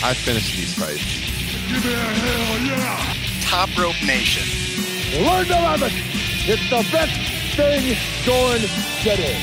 I finished these fights. Give me a hell yeah! Top Rope Nation. Learn to love it. It's the best thing going today.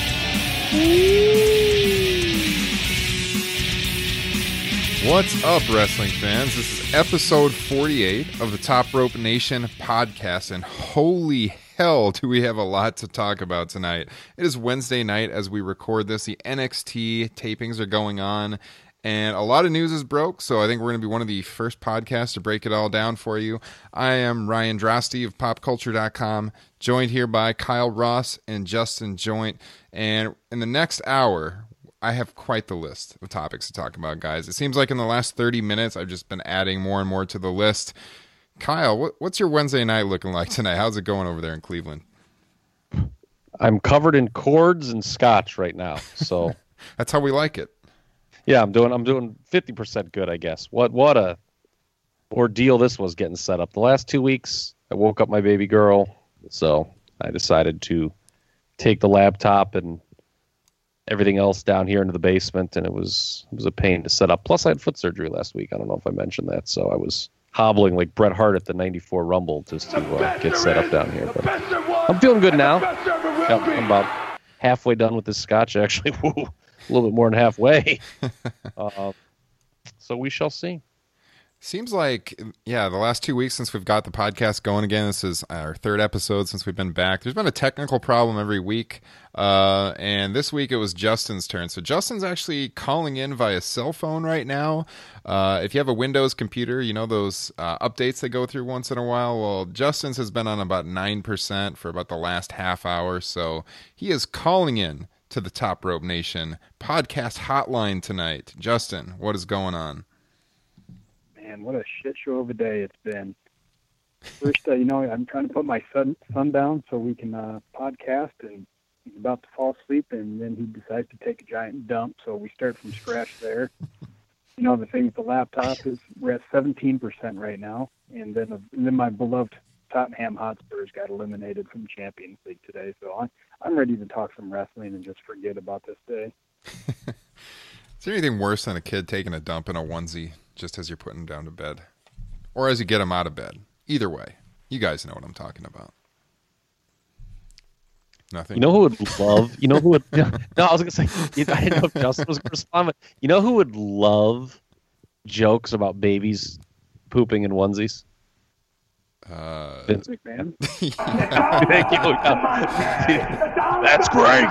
What's up, wrestling fans? This is episode 48 of the Top Rope Nation podcast, and holy hell, do we have a lot to talk about tonight. It is Wednesday night as we record this. The NXT tapings are going on, and a lot of news is broke, so I think we're going to be one of the first podcasts to break it all down for you. I am Ryan Droste of PopCulture.com, joined here by Kyle Ross and Justin Joint, and in the next hour, I have quite the list of topics to talk about, guys. It seems like in the last 30 minutes, I've just been adding more and more to the list. Kyle, what, what's your Wednesday night looking like tonight? How's it going over there in Cleveland? I'm covered in cords and scotch right now. So That's how we like it. Yeah, I'm doing I'm doing 50% good, I guess. What what a ordeal this was getting set up. The last 2 weeks, I woke up my baby girl, so I decided to take the laptop and everything else down here into the basement and it was it was a pain to set up. Plus I had foot surgery last week. I don't know if I mentioned that. So I was hobbling like Bret Hart at the 94 Rumble just to uh, get set up down here. But I'm feeling good now. Yep, I'm about halfway done with this scotch. Actually, Woo, a little bit more than halfway. uh, so we shall see. Seems like, yeah, the last two weeks since we've got the podcast going again, this is our third episode since we've been back. There's been a technical problem every week. Uh, and this week it was Justin's turn. So Justin's actually calling in via cell phone right now. Uh, if you have a Windows computer, you know those uh, updates they go through once in a while. Well, Justin's has been on about 9% for about the last half hour. So he is calling in to the Top Rope Nation podcast hotline tonight. Justin, what is going on? man, what a shit show of a day it's been. First, uh, you know, I'm trying to put my son, son down so we can uh, podcast, and he's about to fall asleep, and then he decides to take a giant dump. So we start from scratch there. You know, the thing with the laptop is we're at 17% right now, and then uh, and then my beloved Tottenham Hotspurs got eliminated from Champions League today. So I'm I'm ready to talk some wrestling and just forget about this day. Is there anything worse than a kid taking a dump in a onesie just as you're putting him down to bed? Or as you get him out of bed? Either way, you guys know what I'm talking about. Nothing. You know who would love? You know who would? No, I was gonna say. I didn't know if Justin was gonna respond, but you know who would love jokes about babies pooping in onesies? Uh, Vince McMahon. Thank you. That's great.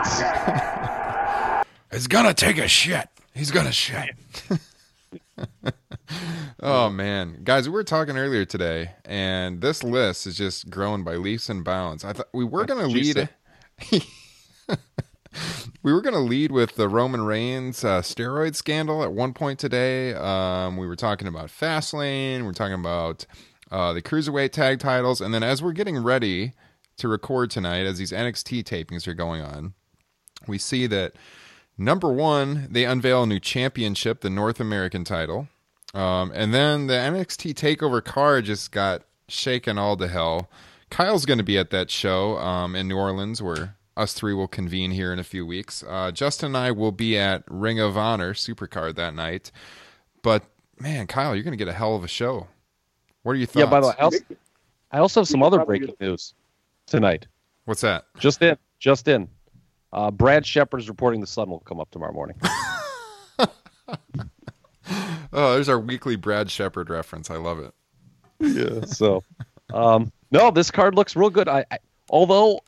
He's gonna take a shit. He's gonna shit. oh man, guys, we were talking earlier today, and this list is just growing by leaps and bounds. I thought we were gonna lead. we were gonna lead with the Roman Reigns uh, steroid scandal at one point today. Um, we were talking about Fastlane. We were talking about uh, the cruiserweight tag titles, and then as we're getting ready to record tonight, as these NXT tapings are going on, we see that number one, they unveil a new championship, the North American title. Um, and then the NXT Takeover card just got shaken all to hell. Kyle's going to be at that show um, in New Orleans, where us three will convene here in a few weeks. Uh, Justin and I will be at Ring of Honor Supercard that night. But man, Kyle, you're going to get a hell of a show. What are your thoughts? Yeah. By the way, I also, I also have some other breaking news tonight. What's that? Just in. Just in. Uh, Brad Shepard is reporting the sun will come up tomorrow morning. Oh, there's our weekly Brad Shepard reference. I love it. yeah. So, um, no, this card looks real good. I, I although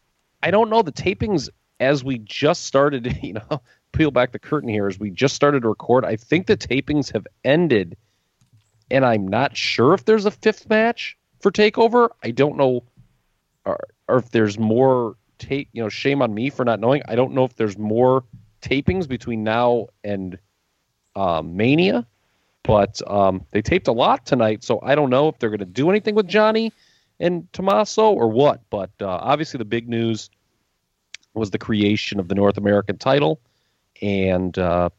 I don't know the tapings as we just started. You know, peel back the curtain here as we just started to record. I think the tapings have ended, and I'm not sure if there's a fifth match for Takeover. I don't know, or, or if there's more tape. You know, shame on me for not knowing. I don't know if there's more tapings between now and um, Mania but um, they taped a lot tonight, so I don't know if they're going to do anything with Johnny and Tommaso or what. But uh, obviously, the big news was the creation of the North American title, and uh,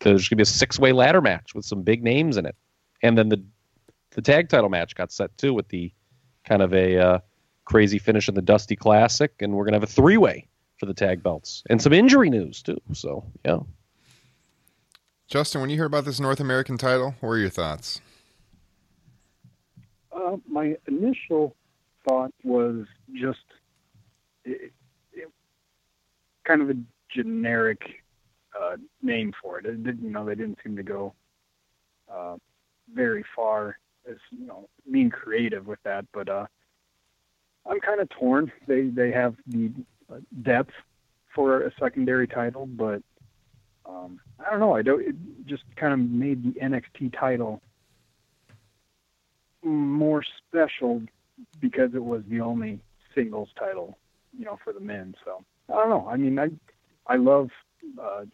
there's going to be a six-way ladder match with some big names in it, and then the the tag title match got set too with the kind of a uh, crazy finish in the Dusty Classic, and we're going to have a three-way for the tag belts and some injury news too. So yeah. Justin, when you hear about this North American title, what are your thoughts? Uh, my initial thought was just it, it, kind of a generic uh, name for it. it did, you know, they didn't seem to go uh, very far as you know being creative with that. But uh, I'm kind of torn. They they have the uh, depth for a secondary title, but um, I don't know. I don't. It just kind of made the NXT title more special because it was the only singles title, you know, for the men. So I don't know. I mean, I I love uh,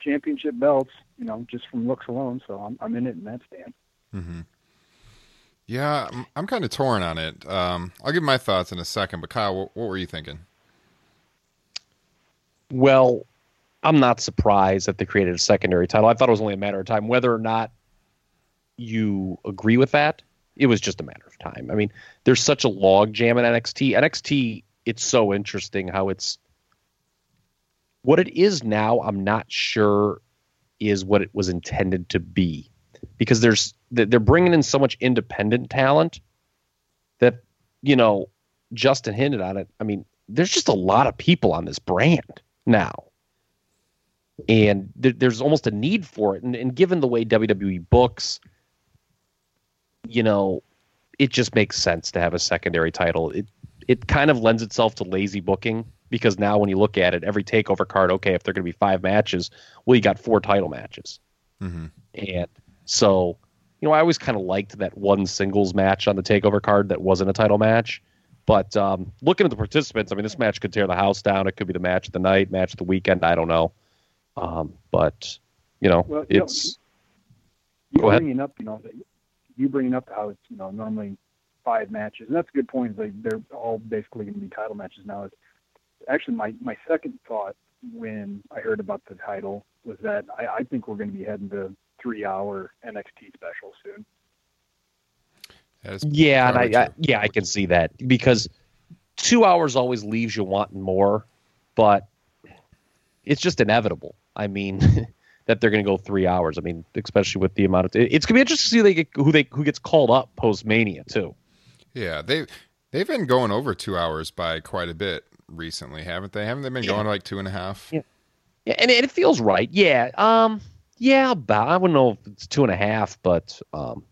championship belts, you know, just from looks alone. So I'm I'm in it in that stand. Mm-hmm. Yeah, I'm, I'm kind of torn on it. Um, I'll give my thoughts in a second, but Kyle, what, what were you thinking? Well, I'm not surprised that they created a secondary title. I thought it was only a matter of time. Whether or not you agree with that, it was just a matter of time. I mean, there's such a log jam in NXT. NXT, it's so interesting how it's what it is now. I'm not sure is what it was intended to be because there's they're bringing in so much independent talent that you know Justin hinted on it. I mean, there's just a lot of people on this brand now and th- there's almost a need for it. And, and given the way WWE books, you know, it just makes sense to have a secondary title. It it kind of lends itself to lazy booking because now when you look at it, every takeover card, okay, if they're going to be five matches, well, you got four title matches, mm-hmm. and so you know, I always kind of liked that one singles match on the takeover card that wasn't a title match. But um, looking at the participants, I mean, this match could tear the house down. It could be the match of the night, match of the weekend. I don't know. Um, but you know, Well, you know, it's you Go ahead. bringing up, you know, you bringing up how it's you know normally five matches, and that's a good point. Like they're all basically going to be title matches now. It's actually my my second thought when I heard about the title was that I, I think we're going to be heading to three hour NXT special soon. Yeah, and I, I yeah I can see that because two hours always leaves you wanting more, but it's just inevitable. I mean. That they're going to go three hours. I mean, especially with the amount of it's going to be interesting to see who they get, who they who gets called up post Mania too. Yeah, they they've been going over two hours by quite a bit recently, haven't they? Haven't they been Yeah. going like two and a half? Yeah. Yeah, and it feels right. Yeah. Um. Yeah. About. I wouldn't know if it's two and a half, but um.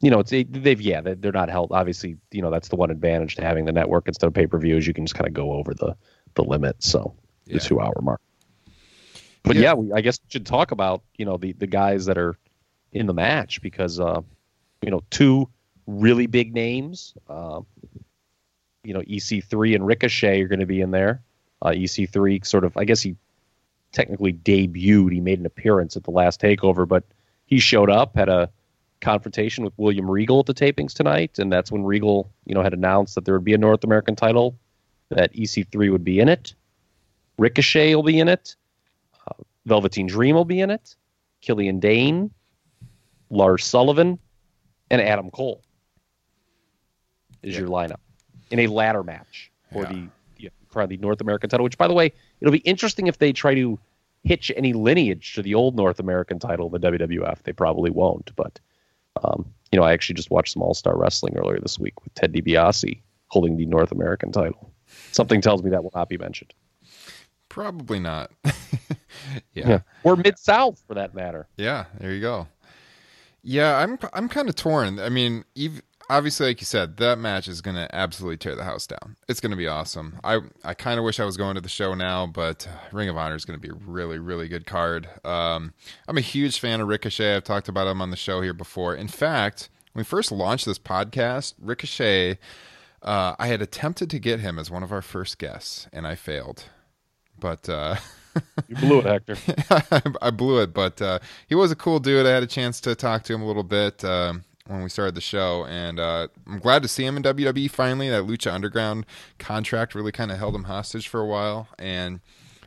You know, it's it, they've yeah they- they're not held. Obviously, you know that's the one advantage to having the network instead of pay per view is you can just kind of go over the the limit. So Yeah. the two hour mark. But Yeah. yeah, we, I guess we should talk about you know the the guys that are in the match because uh, you know two really big names. Uh, you know, EC3 and Ricochet are going to be in there. Uh, EC3 sort of, I guess he technically debuted. He made an appearance at the last takeover, but he showed up, had a confrontation with William Regal at the tapings tonight, and that's when Regal, you know, had announced that there would be a North American title, that EC3 would be in it. Ricochet will be in it. Uh, Velveteen Dream will be in it. Killian Dain, Lars Sullivan, and Adam Cole is Yeah. your lineup in a ladder match for Yeah. the, the for the North American title. Which, by the way, it'll be interesting if they try to hitch any lineage to the old North American title, the WWF. They probably won't, but um, you know, I actually just watched some All Star Wrestling earlier this week with Ted DiBiase holding the North American title. Something tells me that will not be mentioned. Probably not. yeah. yeah. or Mid South for that matter. Yeah, there you go. Yeah, I'm I'm kind of torn. I mean, ev obviously, like you said, that match is going to absolutely tear the house down. It's going to be awesome. I I kind of wish I was going to the show now, but uh, Ring of Honor is going to be a really really good card. Um, I'm a huge fan of Ricochet. I've talked about him on the show here before. In fact, when we first launched this podcast, Ricochet, uh, I had attempted to get him as one of our first guests, and I failed. But uh, You blew it, Hector. I blew it, but uh, he was a cool dude. I had a chance to talk to him a little bit um when we started the show, and uh, I'm glad to see him in WWE finally. That Lucha Underground contract really kind of held him hostage for a while, and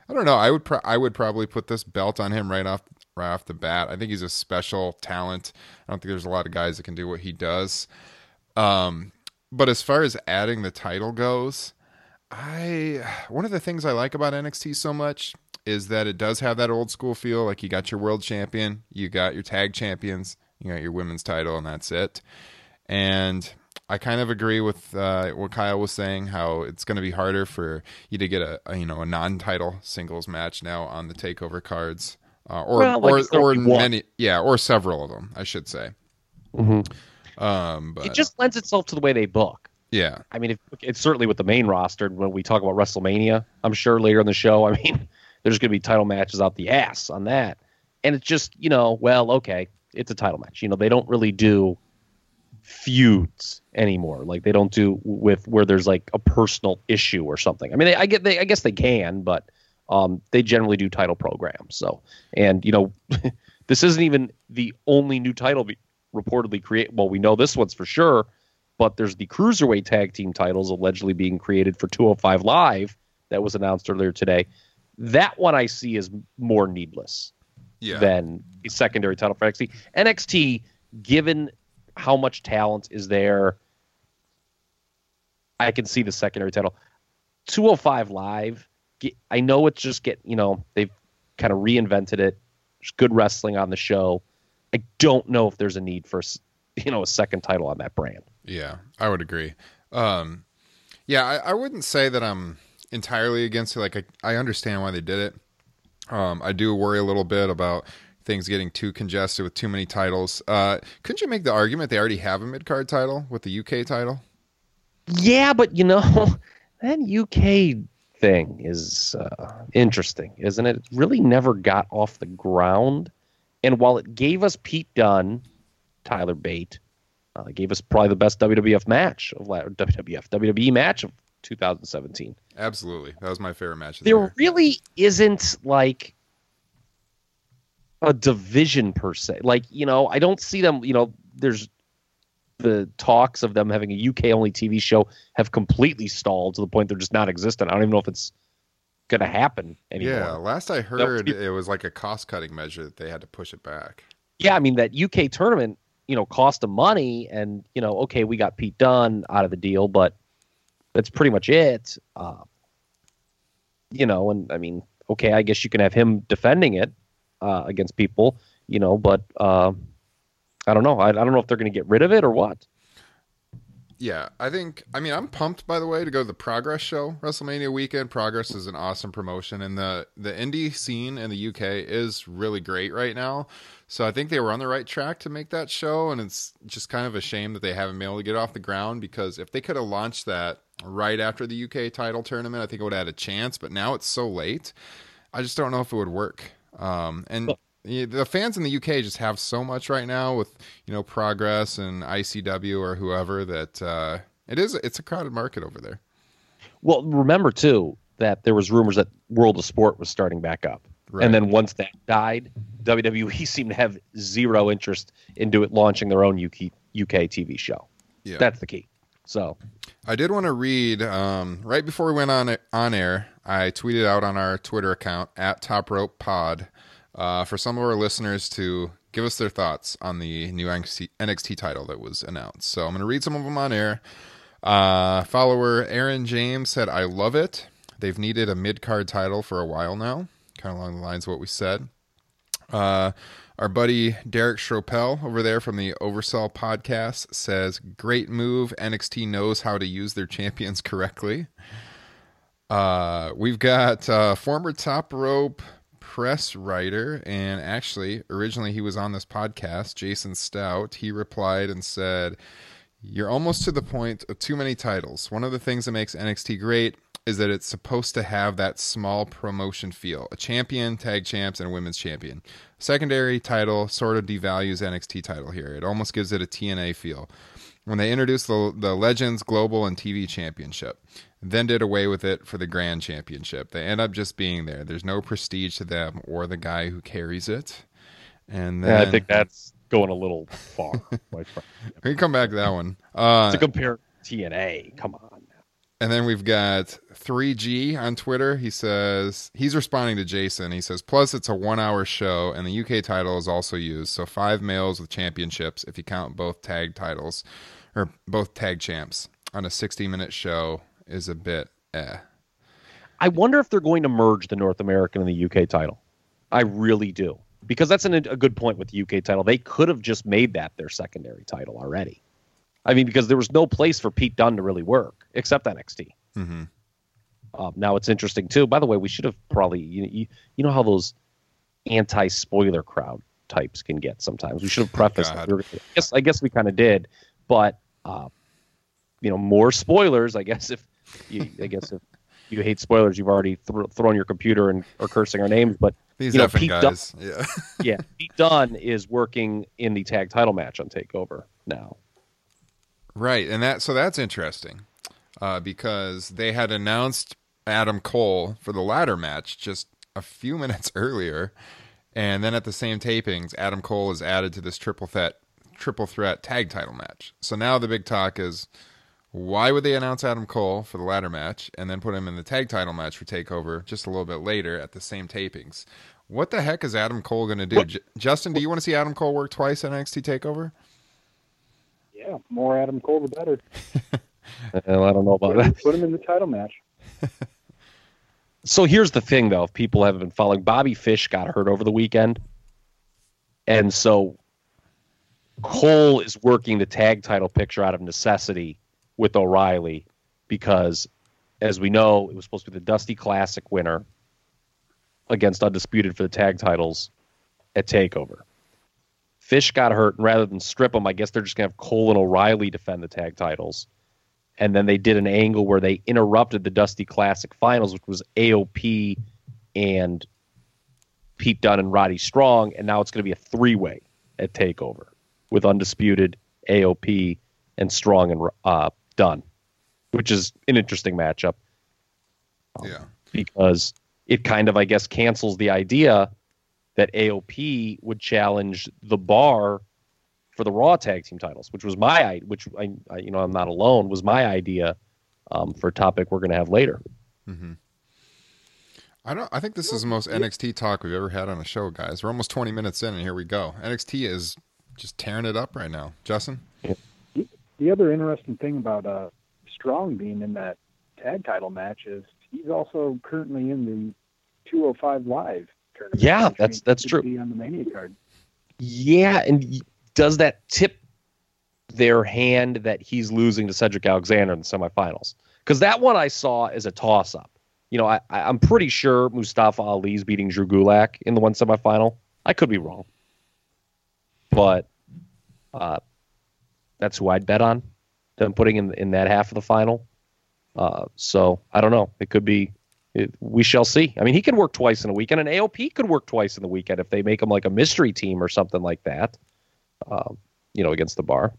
I don't know. I would pro- I would probably put this belt on him right off right off the bat. I think he's a special talent. I don't think there's a lot of guys that can do what he does. Um, but as far as adding the title goes, I one of the things I like about NXT so much is that it does have that old school feel. Like you got your world champion, you got your tag champions, you got your women's title, and that's it. And I kind of agree with uh, what Kyle was saying. How it's going to be harder for you to get a, a you know a non-title singles match now on the takeover cards, uh, or Well, like or or many yeah, or several of them, I should say. Um, but It just lends itself to the way they book. yeah, I mean, if, it's certainly with the main roster. When we talk about WrestleMania, I'm sure later in the show, I mean, there's going to be title matches out the ass on that. And it's just, you know, well, okay, it's a title match. You know, they don't really do feuds anymore. Like they don't do with where there's like a personal issue or something. I mean, they, I get, they, I guess they can, but um, they generally do title programs. So, and you know, this isn't even the only new title be, reportedly create. Well, we know this one's for sure, but there's the cruiserweight tag team titles allegedly being created for 205 Live that was announced earlier today. That one I see is more needless yeah, than a secondary title for NXT. NXT, given how much talent is there, I can see the secondary title. 205 Live, I know it's just get, you know, they've kind of reinvented it. There's good wrestling on the show. I don't know if there's a need for, you know, a second title on that brand. Yeah, I would agree. Um, yeah, I, I wouldn't say that I'm entirely against it. Like, I, I understand why they did it. Um, I do worry a little bit about things getting too congested with too many titles. Uh, couldn't you make the argument they already have a mid card title with the UK title? Yeah, but you know, that UK thing is uh, interesting, isn't it? It really never got off the ground. And while it gave us Pete Dunne, Tyler Bate, uh, gave us probably the best WWF match of WWF WWE match of 2017. Absolutely, that was my favorite match. There year. really isn't like a division per se. Like you know, I don't see them. You know, there's the talks of them having a UK only TV show have completely stalled to the point they're just not existent. I don't even know if it's going to happen anymore. Yeah, last I heard, people- it was like a cost cutting measure that they had to push it back. Yeah, I mean that UK tournament, you know, cost them money, and you know, okay, we got Pete Dunne out of the deal, but that's pretty much it. Uh, you know, and I mean, okay, I guess you can have him defending it uh, against people, you know, but uh, I don't know. I, I don't know if they're going to get rid of it or what. Yeah, I think. I mean, I'm pumped by the way to go to the Progress show WrestleMania weekend. Progress is an awesome promotion, and the the indie scene in the UK is really great right now. So I think they were on the right track to make that show, and it's just kind of a shame that they haven't been able to get off the ground because if they could have launched that right after the UK title tournament, I think it would have had a chance. But now it's so late, I just don't know if it would work. Um, and yeah, the fans in the UK just have so much right now with you know Progress and ICW or whoever that uh, it is. It's a crowded market over there. Well, remember too that there was rumors that World of Sport was starting back up, Right. and then once that died, WWE seemed to have zero interest into it launching their own UK UK TV show. Yeah. That's the key. So I did want to read um, right before we went on on air. I tweeted out on our Twitter account at Top Rope Pod uh, for some of our listeners to give us their thoughts on the new NXT, NXT title that was announced. So I'm going to read some of them on air. Uh, follower Aaron James said, "I love it. They've needed a mid card title for a while now, kind of along the lines of what we said." Uh, our buddy Derek Schropel over there from the Oversell podcast says, "Great move. NXT knows how to use their champions correctly." Uh, we've got uh, former top rope press writer, and actually, originally he was on this podcast, Jason Stout. He replied and said, You're almost to the point of too many titles. One of the things that makes NXT great is that it's supposed to have that small promotion feel a champion, tag champs, and a women's champion. Secondary title sort of devalues NXT title here. It almost gives it a TNA feel. When they introduced the, the Legends Global and TV Championship, then did away with it for the Grand Championship. They end up just being there. There's no prestige to them or the guy who carries it. And then Yeah, I think that's going a little far. we can come back to that one. Uh, to compare TNA, come on. And then we've got 3G on Twitter. He says he's responding to Jason. He says, plus it's a one hour show, and the UK title is also used. So five males with championships if you count both tag titles or both tag champs on a 60 minute show is a bit eh. I wonder if they're going to merge the North American and the UK title. I really do. Because that's an, a good point with the UK title. They could have just made that their secondary title already. I mean, because there was no place for Pete Dunne to really work except NXT. hmm Um, now it's interesting too. By the way, we should have probably you, you, you know how those anti-spoiler crowd types can get sometimes. We should have prefaced. God. that. We I guess I guess we kind of did, but uh, you know more spoilers. I guess if you, I guess if you hate spoilers, you've already thr thrown your computer and are cursing our names. But These You know, Pete guys. Yeah. yeah, Pete Dunne is working in the tag title match on Takeover now. Right, and that so that's interesting uh, because they had announced Adam Cole for the ladder match just a few minutes earlier, and then at the same tapings, Adam Cole is added to this triple threat triple threat tag title match. So now the big talk is why would they announce Adam Cole for the ladder match and then put him in the tag title match for Takeover just a little bit later at the same tapings? What the heck is Adam Cole going to do? J- Justin, do you want to see Adam Cole work twice at NXT Takeover? Yeah, more Adam Cole the better. Well, I don't know about Put him, that. put him in the title match. So here's the thing, though. If people haven't been following, Bobby Fish got hurt over the weekend, and so Cole is working the tag title picture out of necessity with O'Reilly because, as we know, it was supposed to be the Dusty Classic winner against Undisputed for the tag titles at Takeover. Fish got hurt, and rather than strip him, I guess they're just gonna have Cole and O'Reilly defend the tag titles. And then they did an angle where they interrupted the Dusty Classic finals, which was AOP and Pete Dunne and Roddy Strong, and now it's going to be a three-way at Takeover with Undisputed, AOP, and Strong and uh, Dunne, which is an interesting matchup Yeah. because it kind of, I guess, cancels the idea that AOP would challenge the bar for the Raw tag team titles, which was my which I, I you know I'm not alone was my idea um, for a topic we're going to have later. I don't. I think this is the most NXT talk we've ever had on a show, guys. We're almost 20 minutes in, and here we go. NXT is just tearing it up right now. Justin, The other interesting thing about uh, Strong being in that tag title match is he's also currently in the 205 Live tournament. Yeah, that's- that's true. Be on the Mania card. Yeah, and does that tip their hand that he's losing to Cedric Alexander in the semifinals? Because that one I saw as a toss-up. You know, I- I'm pretty sure Mustafa Ali's beating Drew Gulak in the one semifinal. I could be wrong, but uh, that's who I'd bet on them putting in in that half of the final. Uh, so I don't know. It could be. It, we shall see. I mean, he could work twice in a weekend, and AOP could work twice in the weekend if they make him like a mystery team or something like that. Um, you know, against the bar.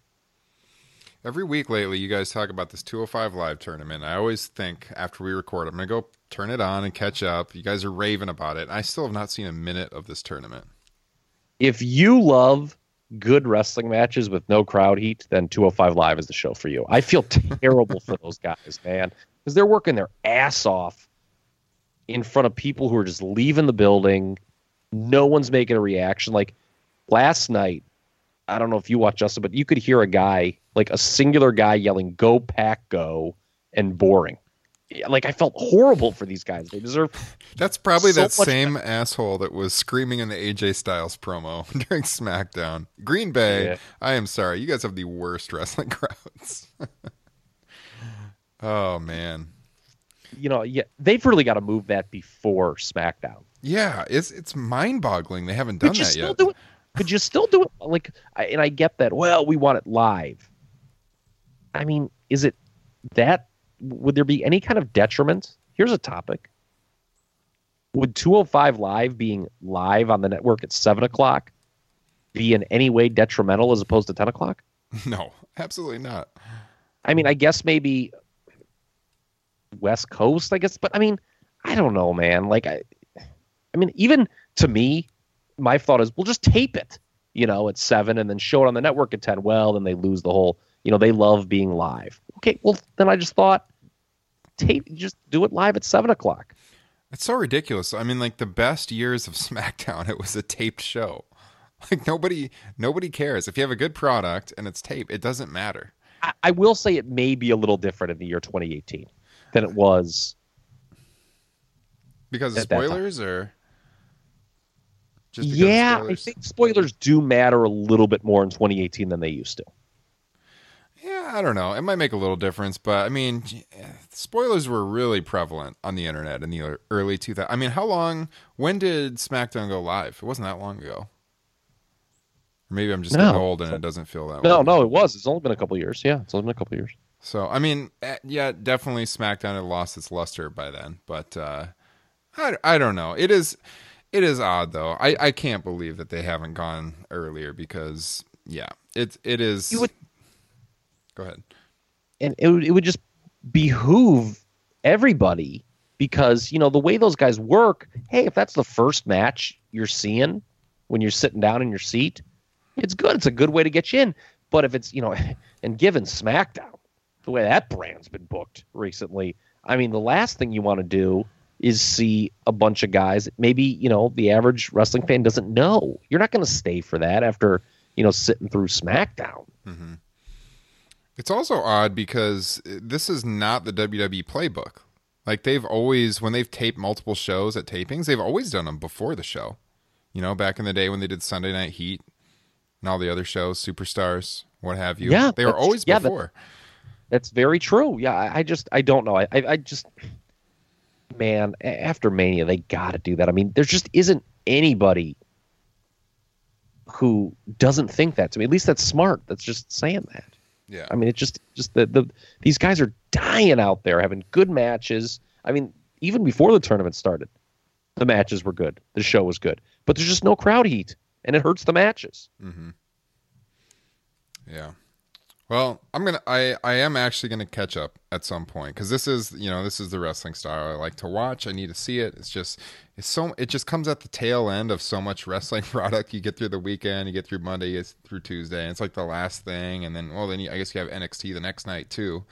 every week lately, you guys talk about this 205 Live tournament. I always think after we record, I'm going to go turn it on and catch up. You guys are raving about it. I still have not seen a minute of this tournament. If you love good wrestling matches with no crowd heat, then 205 Live is the show for you. I feel terrible for those guys, man, because they're working their ass off in front of people who are just leaving the building. No one's making a reaction. Like last night, I don't know if you watched Justin, but you could hear a guy, like a singular guy, yelling "Go Pack, Go!" and boring. Like I felt horrible for these guys. They deserve That's probably So that same asshole that was screaming in the AJ Styles promo during SmackDown. Green Bay, Yeah. I am sorry. You guys have the worst wrestling crowds. oh, man. you know, yeah, they've really got to move that before SmackDown. Yeah, it's it's mind boggling. They haven't done Could that yet. do? Could you still do it? Like, I, and I get that. Well, we want it live. I mean, is it that? Would there be any kind of detriment? Here's a topic. Would 205 Live being live on the network at seven o'clock be in any way detrimental as opposed to 10 o'clock? No, absolutely not. I mean, I guess maybe West Coast, I guess, but I mean, I don't know, man. Like, I, I mean, even to me, my thought is, we'll just tape it, you know, at seven and then show it on the network at 10. Well, then they lose the whole, you know, they love being live. Okay, well, then I just thought, tape, just do it live at seven o'clock. It's so ridiculous. I mean, like the best years of SmackDown, it was a taped show. Like nobody, nobody cares if you have a good product and it's taped. It doesn't matter. I, I will say it may be a little different in the year 2018 than it was. Because of At that time. spoilers or just Yeah, of I think spoilers do matter a little bit more in 2018 than they used to. Yeah, I don't know. It might make a little difference, but I mean, eh, spoilers were really prevalent on the internet in the early 2000s. I mean, how long? When did SmackDown go live? It wasn't that long ago. Or maybe I'm just No. getting old and it doesn't feel that. Way. No, long. no, it was. It's only been a couple of years. Yeah, it's only been a couple of years. So I mean, eh, yeah, definitely SmackDown had lost its luster by then, but uh, I I don't know. It is it is odd though. I I can't believe that they haven't gone earlier because yeah, it it is. You would- Go ahead. and it would, it would just behoove everybody because you know the way those guys work hey if that's the first match you're seeing when you're sitting down in your seat it's good. It's a good way to get you in. But if it's you know and given smackdown the way that brand's been booked recently i mean the last thing you want to do is see a bunch of guys maybe you know the average wrestling fan doesn't know. You're not going to stay for that after you know sitting through smackdown mm-hmm. It's also odd because this is not the WWE playbook. Like they've always, when they've taped multiple shows at tapings, they've always done them before the show. You know, back in the day when they did Sunday Night Heat and all the other shows, Superstars, what have you. Yeah, they were always yeah, before. That's very true. Yeah, I, I just I don't know. I, I I just man, after Mania, they got to do that. I mean, there just isn't anybody who doesn't think that to me. At least that's smart. That's just saying that. Yeah. I mean, it's just just the the these guys are dying out there having good matches. I mean, even before the tournament started, the matches were good. The show was good, but there's just no crowd heat, and it hurts the matches. Mm-hmm. Yeah. Well, I'm gonna. I I am actually gonna catch up at some point because this is you know this is the wrestling style I like to watch. I need to see it. It's just it's so it just comes at the tail end of so much wrestling product. You get through the weekend, you get through Monday, you get through Tuesday, and it's like the last thing, and then well then you, I guess you have NXT the next night too.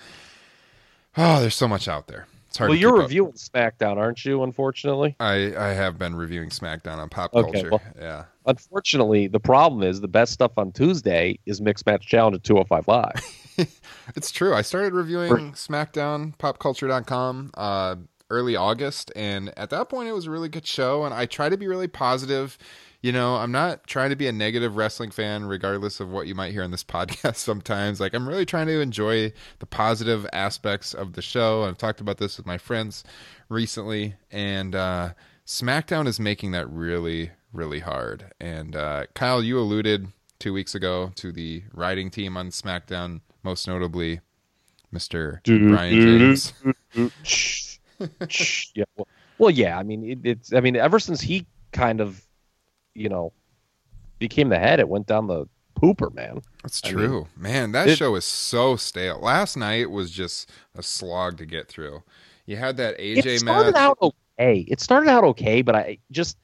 Oh, there's so much out there. It's hard. Well, to you're keep up. reviewing SmackDown, aren't you? Unfortunately. I I have been reviewing SmackDown on Pop Okay, Culture. well- yeah. Unfortunately, the problem is the best stuff on Tuesday is Mixed Match Challenge at 205 Live. It's true. I started reviewing SmackDown, popculture.com, uh, early August, and at that point, it was a really good show. And I try to be really positive. You know, I'm not trying to be a negative wrestling fan, regardless of what you might hear on this podcast sometimes. Like, I'm really trying to enjoy the positive aspects of the show. I've talked about this with my friends recently, and uh, SmackDown is making that really, really hard. And uh, Kyle, you alluded two weeks ago to the writing team on SmackDown, most notably Mr. Brian James. yeah. Well, well, yeah. I mean, it, it's. I mean, ever since he kind of, you know, became the head, it went down the pooper, man. That's I true. Man, that it- show is so stale. Last night was just a slog to get through. You had that AJ it started match. out okay. It started out okay, but I just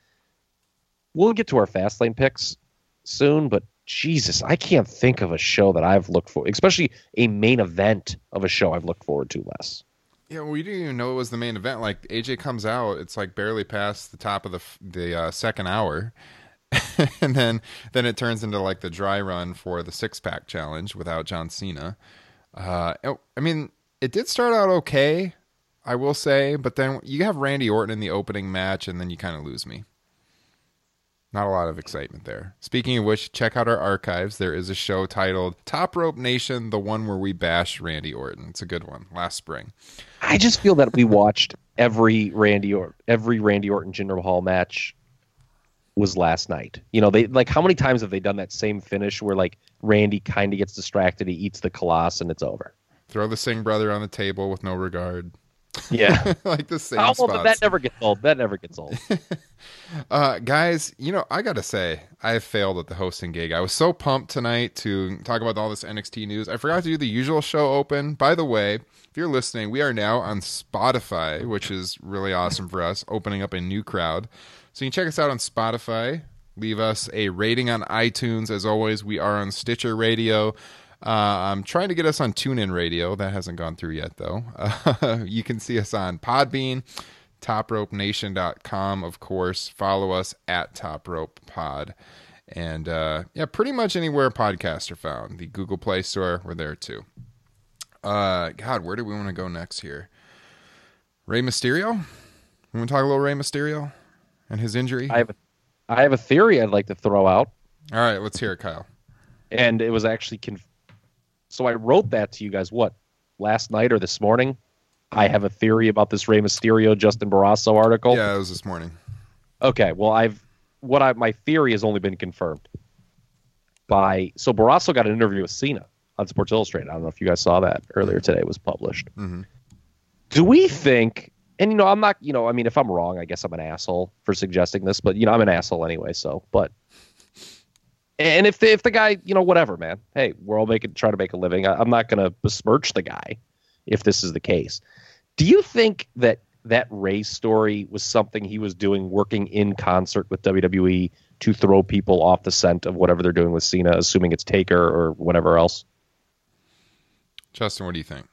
we'll get to our Fastlane picks soon. But Jesus, I can't think of a show that I've looked for, especially a main event of a show I've looked forward to less. Yeah, well, we didn't even know it was the main event. Like AJ comes out, it's like barely past the top of the the uh, second hour, and then then it turns into like the dry run for the six pack challenge without John Cena. Uh, I mean, it did start out okay, I will say, but then you have Randy Orton in the opening match, and then you kind of lose me. not a lot of excitement there. Speaking of which, check out our archives. There is a show titled Top Rope Nation, the one where we bash Randy Orton. It's a good one. Last spring. I just feel that we watched every Randy or every Randy Orton Jinder Mahal match was last night. You know, they like how many times have they done that same finish where like Randy kind of gets distracted, he eats the Khallas, and it's over. Throw the Singh brother on the table with no regard. Yeah. like the same Oh, well, but that never gets old. That never gets old. Uh, guys, you know, I gotta say, I failed at the hosting gig. I was so pumped tonight to talk about all this NXT news. I forgot to do the usual show open. By the way, if you're listening, we are now on Spotify, which is really awesome for us, opening up a new crowd. So you can check us out on Spotify. Leave us a rating on iTunes. As always, we are on Stitcher Radio. Uh, I'm trying to get us on TuneIn Radio. That hasn't gone through yet, though. Uh, you can see us on Podbean, topropenation.com, of course. Follow us at Top Rope Pod. And uh, yeah, pretty much anywhere podcasts are found. The Google Play Store, we're there too. Uh, God, where do we want to go next here? Rey Mysterio? We want to talk a little Rey Mysterio and his injury? I have a, I have a theory I'd like to throw out, All right, let's hear it, Kyle. and it was actually conf- so I wrote that to you guys what last night or this morning. I have a theory about this Rey Mysterio Justin Barrasso article. Yeah, it was this morning. Okay, well, I've what I my theory has only been confirmed by so Barrasso got an interview with Cena on Sports Illustrated. I don't know if you guys saw that earlier today. It was published. Mhm. Do we think? And you know, I'm not. You know, I mean, if I'm wrong, I guess I'm an asshole for suggesting this. But you know, I'm an asshole anyway. So, but and if the if the guy, you know, whatever, man. Hey, we're all making trying to make a living. I, I'm not going to besmirch the guy if this is the case. Do you think that that Rey story was something he was doing working in concert with WWE to throw people off the scent of whatever they're doing with Cena, assuming it's Taker or whatever else? Justin, what do you think?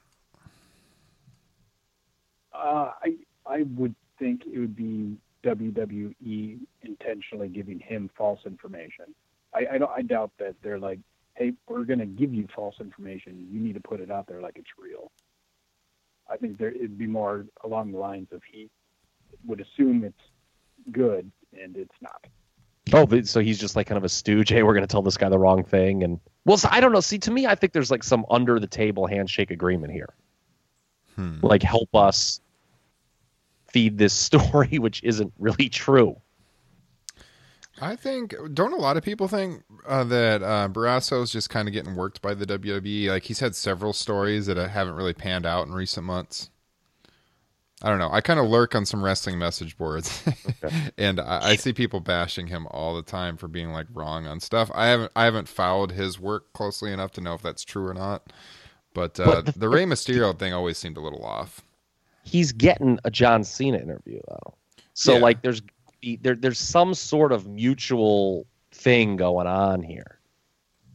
Uh, I I would think it would be WWE intentionally giving him false information. I I, don't, I doubt that they're like, hey, we're going to give you false information. You need to put it out there like it's real. I think there it'd be more along the lines of he would assume it's good and it's not. Oh, but- so he's just like kind of a stooge. Hey, we're going to tell this guy the wrong thing, and well, so I don't know. See, to me, I think there's like some under the table handshake agreement here. Hmm. Like, help us feed this story, which isn't really true. I think don't a lot of people think uh, that uh, Barrasso's just kind of getting worked by the WWE? Like he's had several stories that uh, haven't really panned out in recent months. I don't know. I kind of lurk on some wrestling message boards, and I, I see people bashing him all the time for being like wrong on stuff. I haven't I haven't followed his work closely enough to know if that's true or not. But, uh, the, the- Rey Mysterio thing always seemed a little off. He's getting a John Cena interview though, so Yeah. like there's there there's some sort of mutual thing going on here.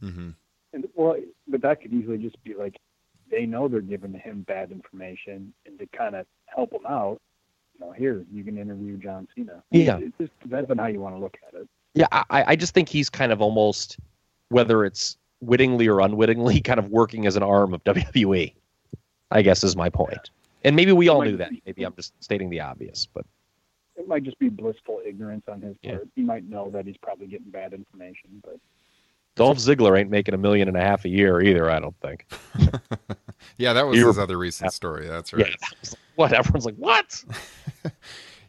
Mm-hmm. And well, but that could easily just be like they know they're giving him bad information, and to kind of help him out, you know, here you can interview John Cena. Yeah. it just depends on how you want to look at it. Yeah, I, I just think he's kind of almost, whether it's wittingly or unwittingly, kind of working as an arm of WWE. I guess is my point. And maybe we all Might knew that. be. Maybe I'm just stating the obvious, but It might just be blissful ignorance on his Yeah. part. He might know that he's probably getting bad information, but Dolph Ziggler ain't making a million and a half a year either. I don't think. Yeah, that was his other recent story. That's right. Yeah, that was- what everyone's like, what?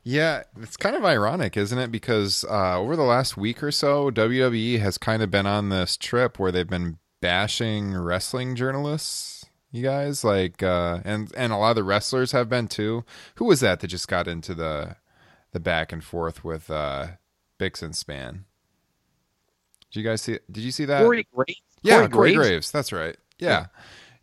Yeah, it's kind of ironic, isn't it? Because uh, over the last week or so, WWE has kind of been on this trip where they've been bashing wrestling journalists. You guys like, uh, and and a lot of the wrestlers have been too. Who was that that just got into the the back and forth with uh, Bixenspan? Did you guys see? Did you see that? Corey Graves. Yeah, Corey Corey Graves. Graves. That's right. Yeah.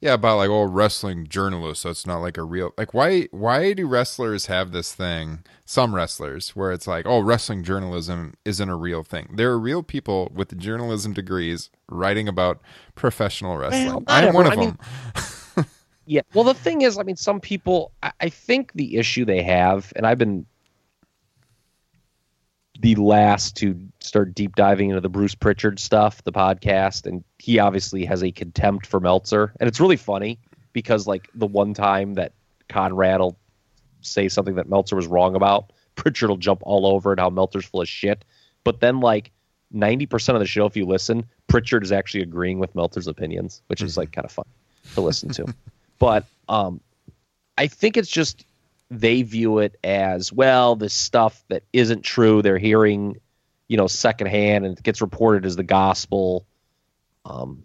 yeah. about like oh wrestling journalists. So it's not like a real like why why do wrestlers have this thing? Some wrestlers where it's like oh wrestling journalism isn't a real thing. There are real people with journalism degrees writing about professional wrestling. I am one of everyone. them. Yeah. Well, the thing is, I mean, some people, I, I think the issue they have, and I've been the last to start deep diving into the Bruce Pritchard stuff, the podcast, and he obviously has a contempt for Meltzer. And it's really funny because, like, the one time that Conrad will say something that Meltzer was wrong about, Pritchard will jump all over it, how Meltzer's full of shit. but then like 90% of the show, if you listen, Pritchard is actually agreeing with Meltzer's opinions, which is like kind of fun to listen to. but um, I think it's just they view it as well, the stuff that isn't true, they're hearing, you know, secondhand and it gets reported as the gospel. Um,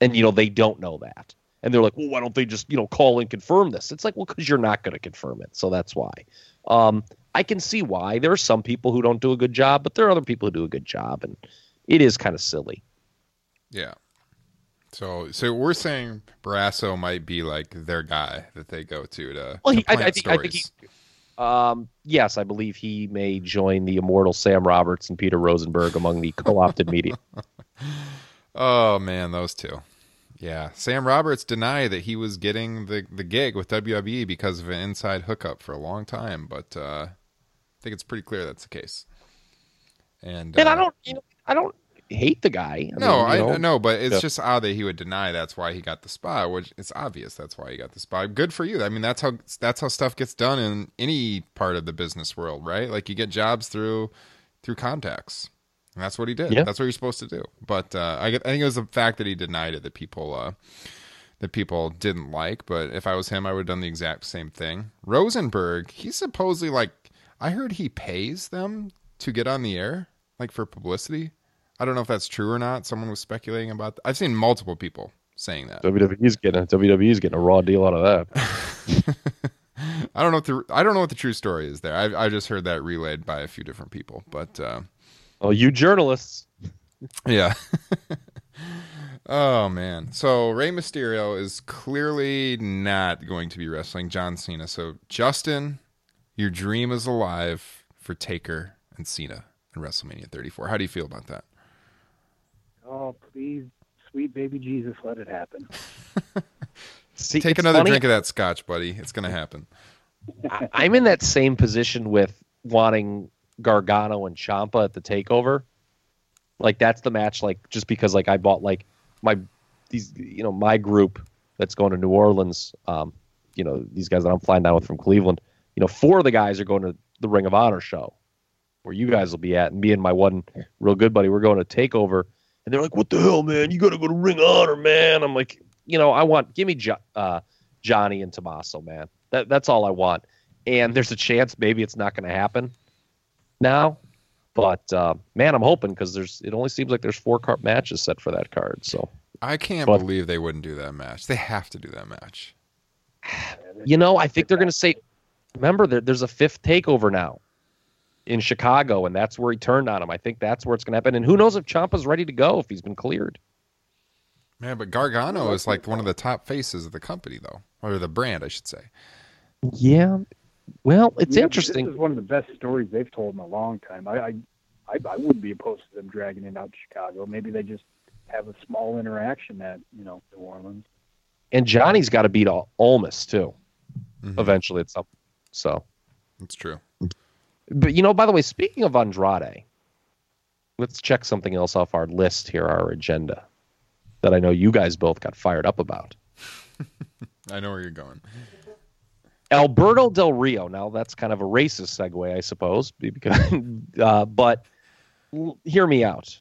and, you know, they don't know that. And they're like, well, why don't they just, you know, call and confirm this? It's like, well, because you're not going to confirm it. So that's why. Um, I can see why. There are some people who don't do a good job, but there are other people who do a good job. And it is kind of silly. Yeah. So, so we're saying Barrasso might be like their guy that they go to to. Well, to he, I, I think, I think he, um, yes, I believe he may join the immortal Sam Roberts and Peter Rosenberg among the co-opted media. Oh man, those two. Yeah, Sam Roberts denied that he was getting the the gig with WWE because of an inside hookup for a long time, but uh, I think it's pretty clear that's the case. And, And uh, I don't, you know, I don't hate the guy. I no, mean, I know, but it's just odd that he would deny that's why he got the spot. Which it's obvious that's why he got the spot. Good for you. I mean, that's how that's how stuff gets done in any part of the business world, right? Like you get jobs through through contacts. And that's what he did. Yeah. That's what you're supposed to do. But uh, I, I think it was the fact that he denied it that people uh, that people didn't like. But if I was him, I would have done the exact same thing. Rosenberg, he's supposedly like I heard he pays them to get on the air, like for publicity. I don't know if that's true or not. Someone was speculating about. I've seen multiple people saying that. WWE's getting WWE's getting a raw deal out of that. I don't know what the I don't know what the true story is there. I I just heard that relayed by a few different people, but uh, Oh, you journalists. yeah. oh man. So Rey Mysterio is clearly not going to be wrestling John Cena. So Justin, your dream is alive for Taker and Cena in WrestleMania 34. How do you feel about that? Oh, please, sweet baby Jesus, let it happen. See, Take another funny, drink of that scotch, buddy. It's going to happen. I- I'm in that same position with wanting Gargano and Ciampa at the takeover. Like that's the match. Like just because like I bought like my these you know my group that's going to New Orleans. Um, you know these guys that I'm flying down with from Cleveland. You know four of the guys are going to the Ring of Honor show, where you guys will be at, and me and my one real good buddy we're going to takeover. And they're like, "What the hell, man? You got to go to Ring Honor, man." I'm like, you know, I want give me jo- uh, Johnny and Tommaso, man. That that's all I want. And there's a chance maybe it's not going to happen now, but uh, man, I'm hoping because there's it only seems like there's four card matches set for that card. So I can't But- believe they wouldn't do that match. They have to do that match. you know, I think they're going to say, remember there, there's a fifth takeover now in Chicago, and that's where he turned on him. I think that's where it's going to happen. And who knows if Ciampa's ready to go if he's been cleared. Man, but Gargano is like one of the top faces of the company, though, or the brand, I should say. Yeah. Well, it's Yeah, interesting. This is one of the best stories they've told in a long time. I, I, I, I wouldn't be opposed to them dragging it out to Chicago. Maybe they just have a small interaction at you know New Orleans. And Johnny's got to beat Al- Almas too. Mhm. Eventually, it's up. So, It's true. But you know, by the way, speaking of Andrade, let's check something else off our list here, our agenda, that I know you guys both got fired up about. I know where you're going. Alberto Del Rio. Now that's kind of a racist segue, I suppose, because, uh, but l- hear me out.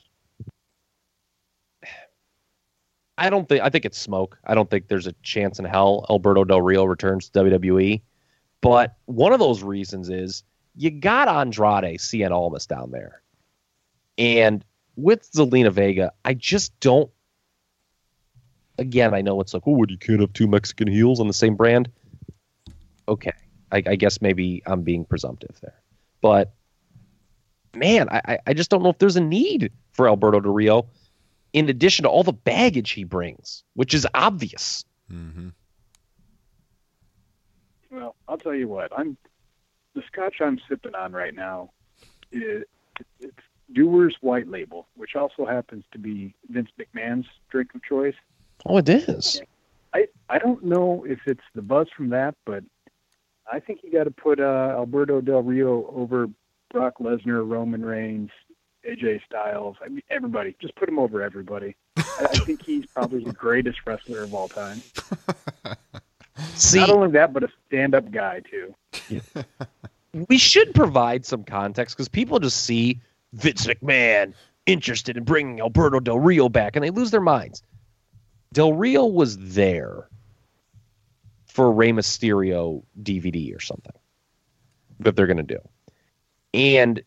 I don't think I think it's smoke. I don't think there's a chance in hell Alberto Del Rio returns to WWE. But one of those reasons is you got Andrade Cien Almas down there, and with Zelina Vega, I just don't. Again, I know it's like, oh, would you can't have two Mexican heels on the same brand okay. I, I guess maybe I'm being presumptive there, but man, I, I- I just don't know if there's a need for Alberto De Rio, in addition to all the baggage he brings, which is obvious. Mm-hmm. Well, I'll tell you what. I'm the scotch I'm sipping on right now. Is, it's Dewar's White Label, which also happens to be Vince McMahon's drink of choice. Oh, it is. I I don't know if it's the buzz from that, but I think you got to put uh, Alberto Del Rio over Brock Lesnar, Roman Reigns, AJ Styles. I mean, everybody. Just put him over everybody. I, I think he's probably the greatest wrestler of all time. See, Not only that, but a stand-up guy too. we should provide some context because people just see Vince McMahon interested in bringing Alberto Del Rio back, and they lose their minds. Del Rio was there for a Rey Mysterio DVD or something that they're going to do. And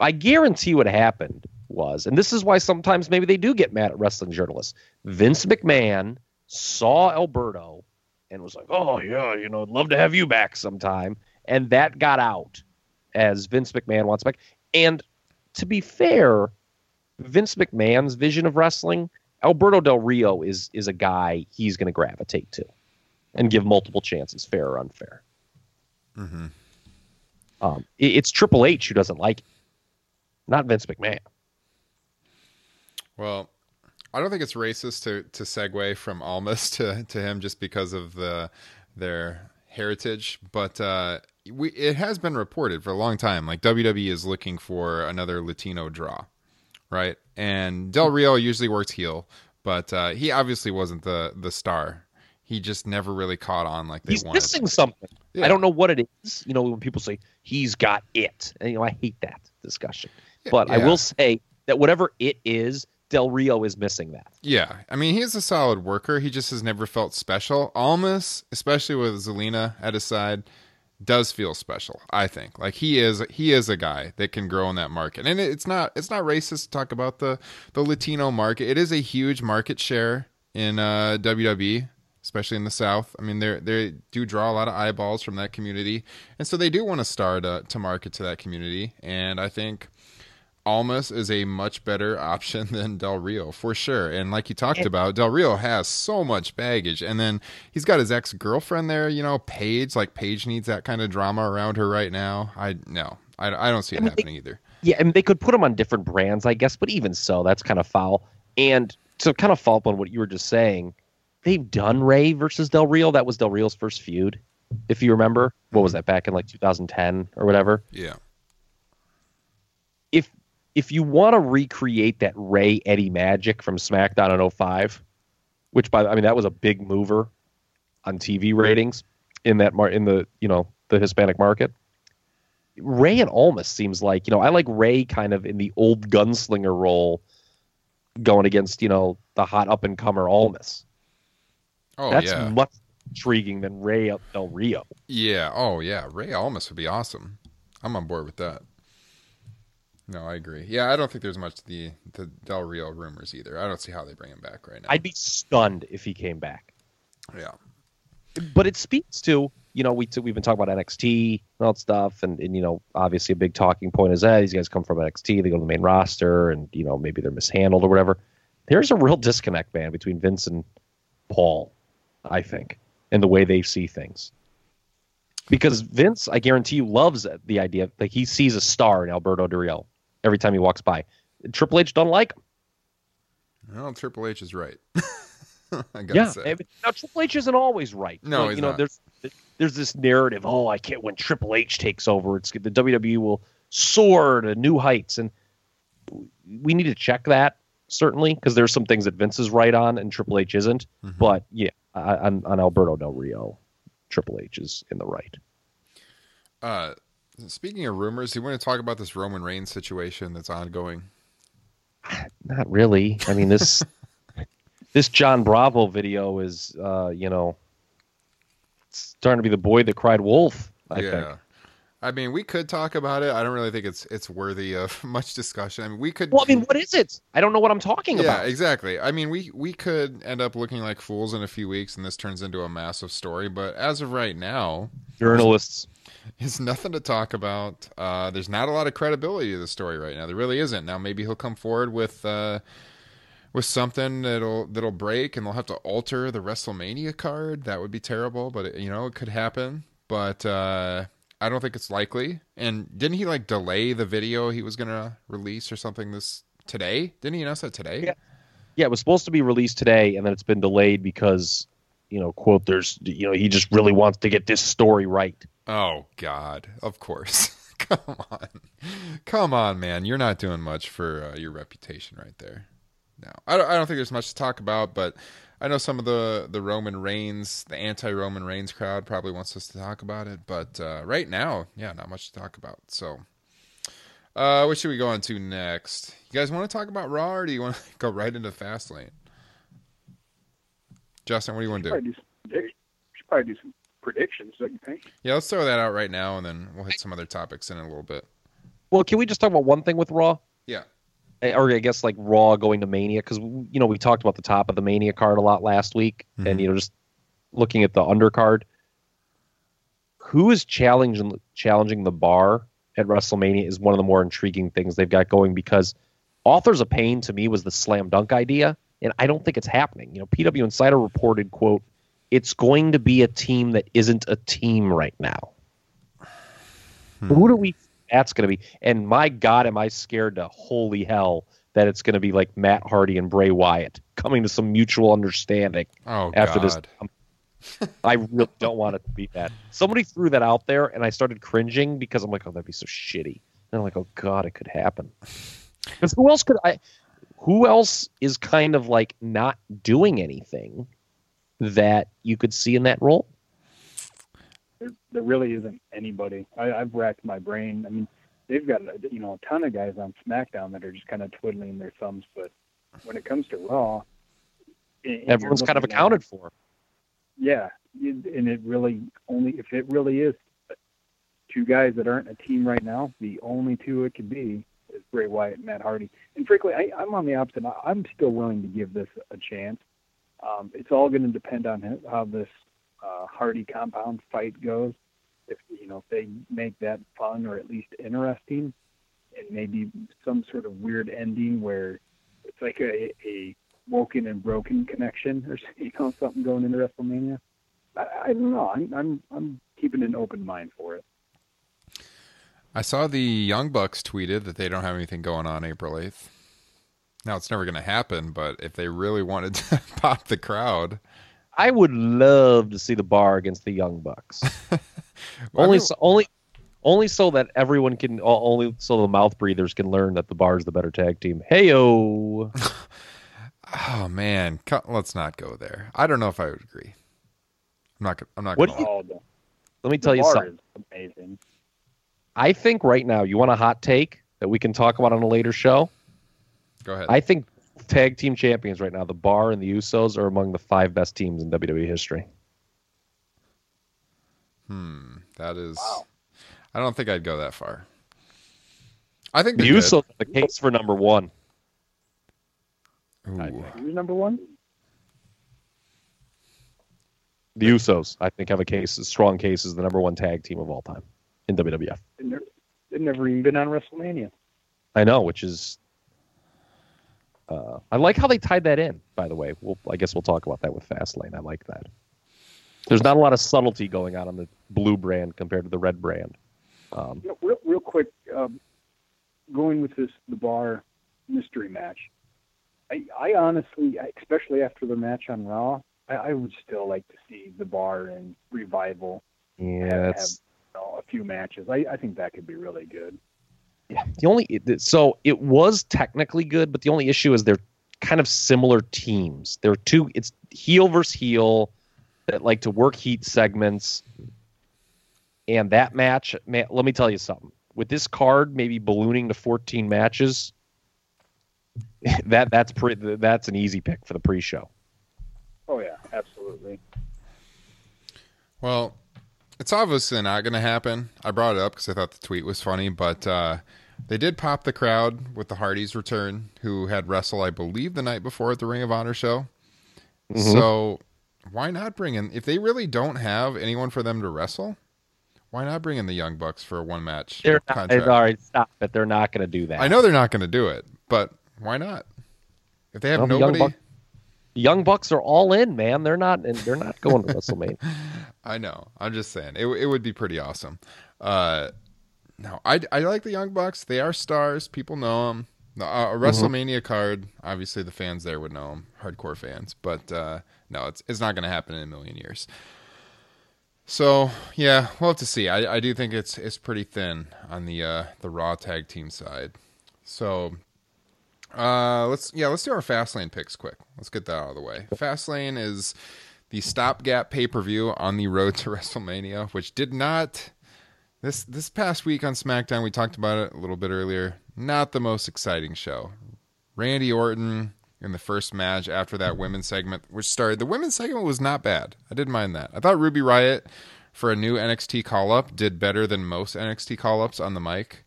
I guarantee what happened was, and this is why sometimes maybe they do get mad at wrestling journalists. Vince McMahon saw Alberto and was like, "Oh yeah, you know, I'd love to have you back sometime," and that got out as Vince McMahon wants back. And to be fair, Vince McMahon's vision of wrestling, Alberto Del Rio is is a guy he's going to gravitate to and give multiple chances, fair or unfair. Mm-hmm. Um, it- it's Triple H who doesn't like it, not Vince McMahon. Well, I don't think it's racist to to segue from Almas to to him just because of the their heritage, but uh, we it has been reported for a long time. Like WWE is looking for another Latino draw, right? And Del Rio usually works heel, but uh, he obviously wasn't the the star. He just never really caught on like they He's wanted. missing something. Yeah. I don't know what it is. You know, when people say he's got it, and you know, I hate that discussion. But I will say that whatever it is, Del Rio is missing that. Yeah, I mean he's a solid worker. He just has never felt special. Almas, especially with Zelina at his side, does feel special. I think like he is he is a guy that can grow in that market, and it's not it's not racist to talk about the the Latino market. It is a huge market share in uh, WWE, especially in the South. I mean they they do draw a lot of eyeballs from that community, and so they do want to start to to market to that community. And I think. Almas is a much better option than Del Rio for sure. And like you talked about, Del Rio has so much baggage. And then he's got his ex girlfriend there, you know, Paige. Like Paige needs that kind of drama around her right now. I no, I, I don't see it I mean, they- happening either. Yeah, and they could put him on different brands, I guess, but even so, that's kind of foul. And to kind of follow up on what you were just saying, they've done Rey versus Del Rio. That was Del Rio's first feud, if you remember. What was mm-hmm. that back in like 2010 or whatever? Yeah. If you want to recreate that Rey Eddie magic from SmackDown in 05, which by I mean that was a big mover on TV ratings in that mar- in the you know the Hispanic market. Rey and Almas seems like you know I like Rey kind of in the old gunslinger role, going against you know the hot up and comer Almas. Oh That's yeah. much intriguing than Rey Del Rio. Yeah. Oh yeah. Rey Almas would be awesome. I'm on board with that. No, I agree. Yeah, I don't think there's much to the the Del Rio rumors either. I don't see how they bring him back right now. I'd be stunned if he came back. yeah. but it speaks to you know we we've been talking about NXT and all that stuff, and, and you know obviously a big talking point is that these guys come from NXT, they go to the main roster, and you know maybe they're mishandled or whatever. There's a real disconnect, man, between Vince and Paul, I think, and the way they see things. Because Vince, I guarantee you, loves the idea like he sees a star in Alberto Rio every time he walks by. Triple H doesn't like him. Well, Triple H is right. I gotta Yeah, say. now Triple H isn't always right. No, Like, he's you know, not. there's there's this narrative. Oh, I can't. When Triple H takes over, it's the WWE will soar to new heights, and we need to check that certainly because there's some things that Vince is right on and Triple H isn't. Mhm. But yeah, on, on Alberto Del Rio, Triple H is in the right. Uh, speaking of rumors, do you want to talk about this Roman Reigns situation that's ongoing? Not really. I mean this this John Bravo video is uh, you know starting to be the boy that cried wolf. I yeah. think. I mean, we could talk about it. I don't really think it's it's worthy of much discussion. I mean, we could. Well, I mean, what is it? I don't know what I'm talking yeah, about. Yeah, exactly. I mean, we we could end up looking like fools in a few weeks, and this turns into a massive story. But as of right now, Journalists. It's nothing to talk about. Uh, there's not a lot of credibility to the story right now. There really isn't. Now, maybe he'll come forward with uh, with something that'll that'll break, and they'll have to alter the WrestleMania card. That would be terrible, but it, you know it could happen. But uh, I don't think it's likely. And didn't he like delay the video he was gonna release or something this today? Didn't he announce that today? Yeah. Yeah, it was supposed to be released today, and then it's been delayed because, you know, quote, there's, you know, he just really wants to get this story right. Oh God, of course. Come on, come on, man. You're not doing much for uh, your reputation right there. No, I don't, I don't think there's much to talk about, but I know some of the the Roman Reigns, the anti-Roman Reigns crowd, probably wants us to talk about it. But uh, right now, yeah, not much to talk about. So, Uh, what should we go on to next? You guys want to talk about Raw, or do you want to go right into Fastlane? Justin, what do you want to do? Probably do some should probably do some predictions, don't you think? Yeah, let's throw that out right now, and then we'll hit some other topics in a little bit. Well, can we just talk about one thing with Raw? Yeah. Eh, Or I guess like Raw going to Mania because you know we talked about the top of the Mania card a lot last week, Mhm. and you know just looking at the undercard, who is challenging challenging the bar at WrestleMania is one of the more intriguing things they've got going because Authors of Pain to me was the slam dunk idea, and I don't think it's happening. You know, PW Insider reported quote, "It's going to be a team that isn't a team right now." Hmm. Who do we? That's going to be. And my God, am I scared to holy hell that it's going to be like Matt Hardy and Bray Wyatt coming to some mutual understanding Oh after God. this. I really don't want it to be that. Somebody threw that out there, and I started cringing because I'm like, oh, that'd be so shitty. And I'm like, oh God, it could happen. Because who else could I? Who else is kind of like not doing anything that you could see in that role? There, there really isn't anybody. I, I've racked my brain. I mean, they've got you know a ton of guys on SmackDown that are just kind of twiddling their thumbs, but when it comes to Raw, and- and you're Everyone's kind of looking at- accounted for. Yeah, and it really only if it really is two guys that aren't a team right now, the only two it could be is Bray Wyatt and Matt Hardy. And frankly, I, I'm on the opposite. I- I'm still willing to give this a chance. Um, it's all going to depend on how- how this uh, Hardy compound fight goes. If you know if they make that fun or at least interesting, and maybe some sort of weird ending where it's like a, a woken and broken connection or you know something going into WrestleMania. I, I don't know. I'm I'm I'm keeping an open mind for it. I saw the Young Bucks tweeted that they don't have anything going on April 8th. Now, it's never going to happen, but if they really wanted to pop the crowd, I would love to see the bar against the Young Bucks. only, so, only, only so that everyone can, only so the mouth breathers can learn that the bar is the better tag team. Heyo. oh oh, man, let's not go there. I don't know if I would agree. I'm not. gonna- I'm not. What Gonna, do Oh, the, Let me the tell you bar something. is amazing. I think right now, you want a hot take that we can talk about on a later show? go ahead. I think tag team champions right now, the Bar and the Usos, are among the five best teams in WWE history. hmm. That is. Wow. I don't think I'd go that far. I think The they're good. Usos are the case for number one. Ooh. Who's number one? The Usos, I think, have a case, a strong case as the number one tag team of all time in WWF. They've never, they've never even been on WrestleMania. I know, which is. Uh, I like how they tied that in. By the way, we'll, I guess we'll talk about that with Fastlane. I like that. There's not a lot of subtlety going on on the blue brand compared to the red brand. Um, You know, real, real quick, um, going with this the bar mystery match. I, I honestly, especially after the match on Raw, I, I would still like to see the bar and revival yeah, have, know, a few matches. I, I think that could be really good. Yeah, the only. So it was technically good, but the only issue is they're kind of similar teams. They're two. It's heel versus heel that like to work heat segments. And that match, man, let me tell you something. With this card, maybe ballooning to 14 matches, that that's pretty. That's an easy pick for the pre-show. Oh yeah, absolutely. Well, it's obviously not going to happen. I brought it up because I thought the tweet was funny, but uh, they did pop the crowd with the Hardys return, who had wrestle, I believe, the night before at the Ring of Honor show. Mm-hmm. So why not bring in if they really don't have anyone for them to wrestle? Why not bring in the Young Bucks for a one match They're not, contract? right. Stop it. They're not going to do that. I know they're not going to do it, but why not? If they have Well, the Young nobody, The Young Bucks are all in, man. They're not, and they're not going to WrestleMania. I know. I'm just saying it. It would be pretty awesome. Uh, no, I, I like the Young Bucks. They are stars. People know them. Uh, a WrestleMania card. Obviously, the fans there would know them, hardcore fans. But uh, no, it's it's not going to happen in a million years. So yeah, we'll have to see. I, I do think it's it's pretty thin on the uh, the Raw tag team side. So uh, let's yeah, let's do our Fastlane picks quick. Let's get that out of the way. Fastlane is the stopgap pay per view on the road to WrestleMania, which did not This this past week on SmackDown, we talked about it a little bit earlier. Not the most exciting show. Randy Orton in the first match after that women's segment, which started. The women's segment was not bad. I didn't mind that. I thought Ruby Riott for a new NXT call up did better than most NXT call ups on the mic.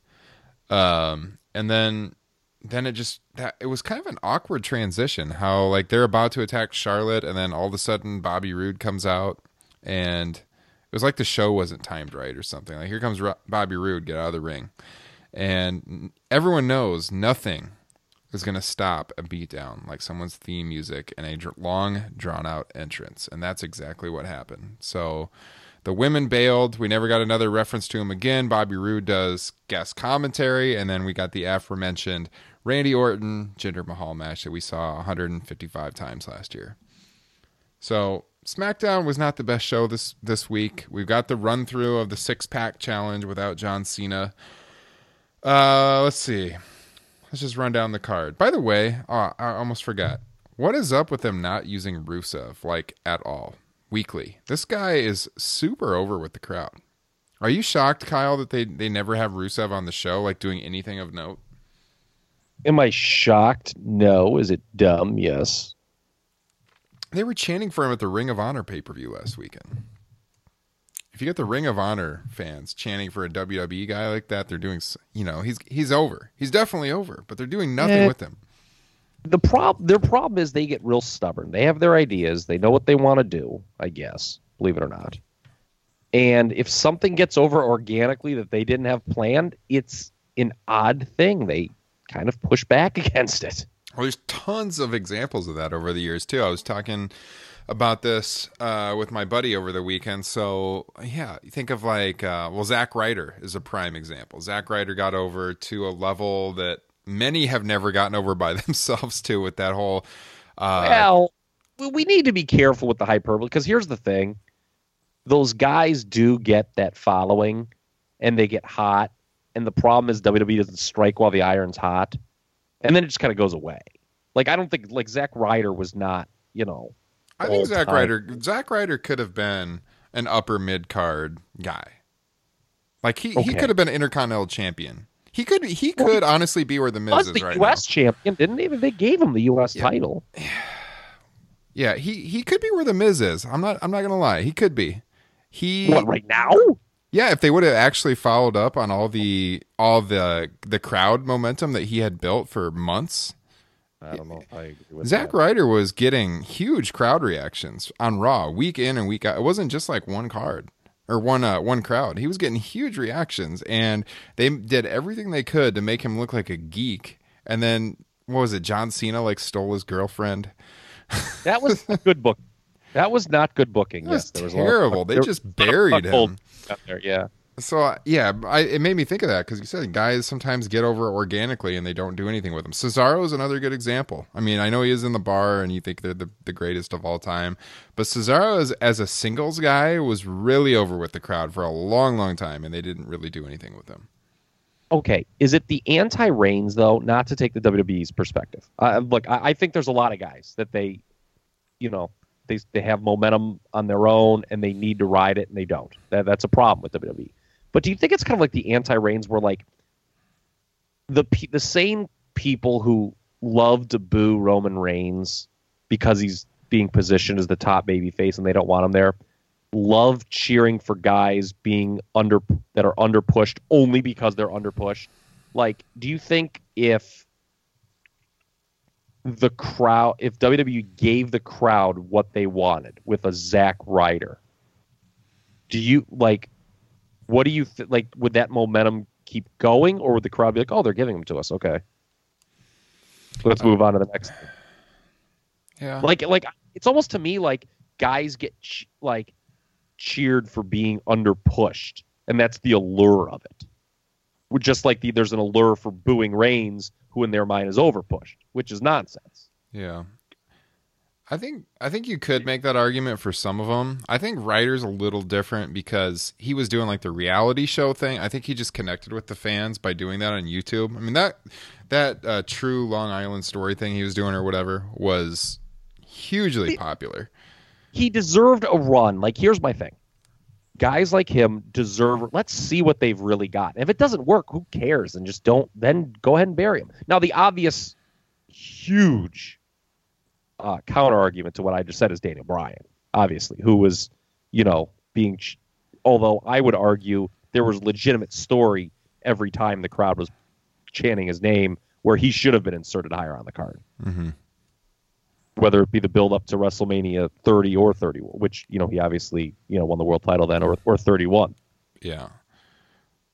Um, and then then it just that it was kind of an awkward transition. How like they're about to attack Charlotte, and then all of a sudden Bobby Roode comes out, and it was like the show wasn't timed right or something. Like here comes Bobby Roode, get out of the ring, and everyone knows nothing is going to stop a beatdown like someone's theme music and a dr- long drawn out entrance, and that's exactly what happened. So. The women bailed. We never got another reference to him again. Bobby Roode does guest commentary, and then we got the aforementioned Randy Orton Jinder Mahal match that we saw 155 times last year. So SmackDown was not the best show this this week. We've got the run through of the six pack challenge without John Cena. Uh, let's see. Let's just run down the card. By the way, oh, I almost forgot. What is up with them not using Rusev like at all weekly? This guy is super over with the crowd. Are you shocked, Kyle, that they they never have Rusev on the show, like doing anything of note? Am I shocked? No. Is it dumb? Yes. They were chanting for him at the Ring of Honor pay per view last weekend. If you get the Ring of Honor fans chanting for a WWE guy like that, they're doing, you know, he's he's over. He's definitely over, but they're doing nothing Eh. with him. The prob their problem is they get real stubborn. They have their ideas. They know what they want to do, I guess, believe it or not. And if something gets over organically that they didn't have planned, it's an odd thing. They kind of push back against it. Well, there's tons of examples of that over the years too. I was talking about this uh, with my buddy over the weekend. So yeah, you think of like uh, well, Zack Ryder is a prime example. Zack Ryder got over to a level that many have never gotten over by themselves too with that whole. Uh, well, we- we need to be careful with the hyperbole because here's the thing: those guys do get that following, and they get hot. And the problem is WWE doesn't strike while the iron's hot, and then it just kind of goes away. Like I don't think like Zack Ryder was not, you know. I think Zack time. Ryder Zack Ryder could have been an upper mid card guy. Like he, he could have been intercontinental champion. He could he could honestly be where the Miz was is the right U.S. champion, didn't even They gave him the U.S. Yeah. title. now. Yeah, he he could be where the Miz is. I'm not I'm not gonna lie. He could be. He What right now? Yeah. If they would have actually followed up on all the all the the crowd momentum that he had built for months, I don't know. I agree with Zack that. Ryder was getting huge crowd reactions on Raw week in and week out. It wasn't just like one card or one uh, one crowd. He was getting huge reactions, and they did everything they could to make him look like a geek. And then what was it? John Cena like stole his girlfriend. That was a good book. That was not good booking. Was yes, there was lot of- terrible. They just buried him. there, yeah. So yeah, I, it made me think of that because you said guys sometimes get over organically and they don't do anything with them. Cesaro is another good example. I mean, I know he is in the bar and you think they're the, the greatest of all time, but Cesaro as, as a singles guy was really over with the crowd for a long, long time, and they didn't really do anything with him. Okay, is it the anti-Reigns though? Not to take the WWE's perspective. Uh, look, I, I think there's a lot of guys that they, you know, they they have momentum on their own and they need to ride it and they don't. That, that's a problem with WWE. But do you think it's kind of like the anti-Reigns where like the the same people who love to boo Roman Reigns because he's being positioned as the top baby face and they don't want him there love cheering for guys being under that are under pushed only because they're under pushed. Like, do you think if the crowd, if WWE gave the crowd what they wanted with a Zack Ryder, do you like? What do you th- like? Would that momentum keep going, or would the crowd be like, "Oh, they're giving them to us"? Okay, let's move on to the next. thing. Yeah, Like, like it's almost to me like guys get ch- like cheered for being under pushed, and that's the allure of it. Just like the there's an allure for booing Reigns, who in their mind is overpushed, which is nonsense. Yeah. I think I think you could make that argument for some of them. I think Ryder's a little different because he was doing like the reality show thing. I think he just connected with the fans by doing that on YouTube. I mean that that uh, true Long Island story thing he was doing or whatever was hugely popular. He deserved a run. Like, here's my thing: guys like him deserve. Let's see what they've really got. If it doesn't work, who cares? And just don't. Then go ahead and bury him. Now, the obvious, huge uh, counter argument to what I just said is Daniel Bryan, obviously, who was, you know, being. ch- Although I would argue there was legitimate story every time the crowd was chanting his name, where he should have been inserted higher on the card Mm-hmm. Whether it be the build up to WrestleMania 30 or 30, which you know he obviously you know won the world title then, or or 31. Yeah.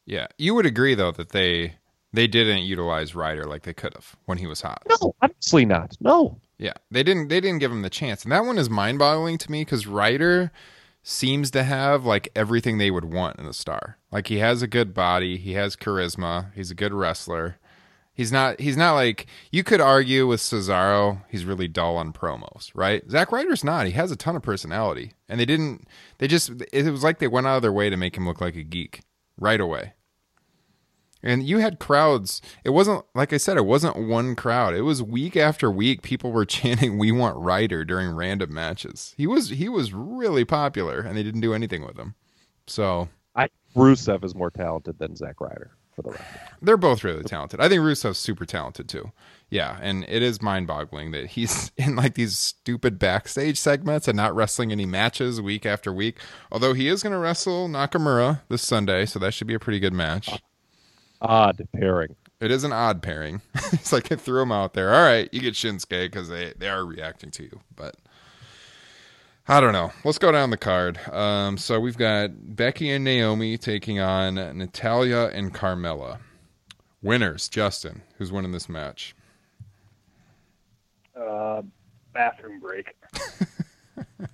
Yeah. You would agree though that they they didn't utilize Ryder like they could have when he was hot. No, obviously not. No, Yeah. They didn't they didn't give him the chance. And that one is mind boggling to me because Ryder seems to have like everything they would want in a star. Like he has a good body, he has charisma, he's a good wrestler. He's not he's not like you could argue with Cesaro, he's really dull on promos, right? Zack Ryder's not. He has a ton of personality. And they didn't they just it was like they went out of their way to make him look like a geek right away. And you had crowds. It wasn't like I said. It wasn't one crowd. It was week after week. People were chanting "We want Ryder" during random matches. He was he was really popular, and they didn't do anything with him. So I Rusev is more talented than Zack Ryder for the record. they're both really talented. I think Rusev's super talented too. Yeah, and it is mind-boggling that he's in like these stupid backstage segments and not wrestling any matches week after week. Although he is going to wrestle Nakamura this Sunday, so that should be a pretty good match. Odd pairing. It is an odd pairing. it's like I threw him out there. All right, you get Shinsuke because they, they are reacting to you. But I don't know. Let's go down the card. Um, so we've got Becky and Naomi taking on Natalya and Carmella. Winners, Justin. Who's winning this match? Uh, bathroom break.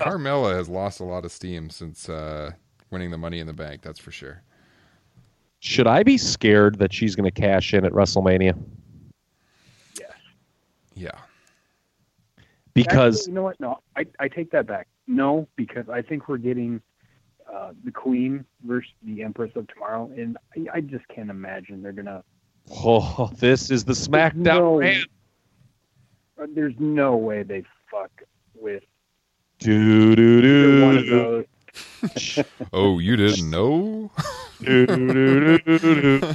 Carmella has lost a lot of steam since uh, winning the Money in the Bank. That's for sure. Should I be scared that she's going to cash in at WrestleMania? Yes. Yeah. Because Actually, you know what? No, I, I take that back. No, because I think we're getting uh, the Queen versus the Empress of Tomorrow, and I, I just can't imagine they're gonna. oh, this is the SmackDown. No. man. uh, There's no way they fuck with Do do either one of do those. Oh, you didn't know? do do do do.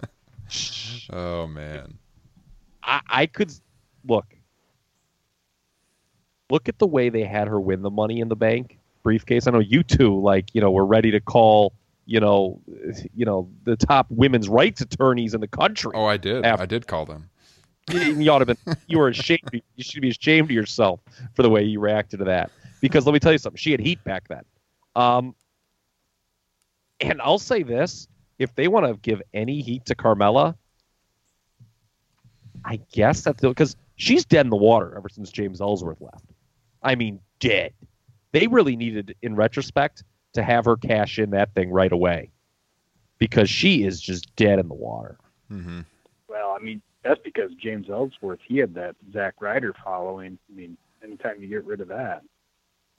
oh man. I, I could look. Look at the way they had her win the money in the bank briefcase. I know you two, like you know, were ready to call, you know, you know, the top women's rights attorneys in the country. Oh, I did. After- I did call them. You, you ought to have been. You were ashamed. You should be ashamed of yourself for the way you reacted to that. Because let me tell you something. She had heat back then. Um, and I'll say this: if they want to give any heat to Carmella, I guess that's because she's dead in the water ever since James Ellsworth left. I mean, dead. They really needed, in retrospect, to have her cash in that thing right away, because she is just dead in the water. Mm-hmm. Well, I mean, that's because James Ellsworth he had that Zack Ryder following. I mean, anytime you get rid of that,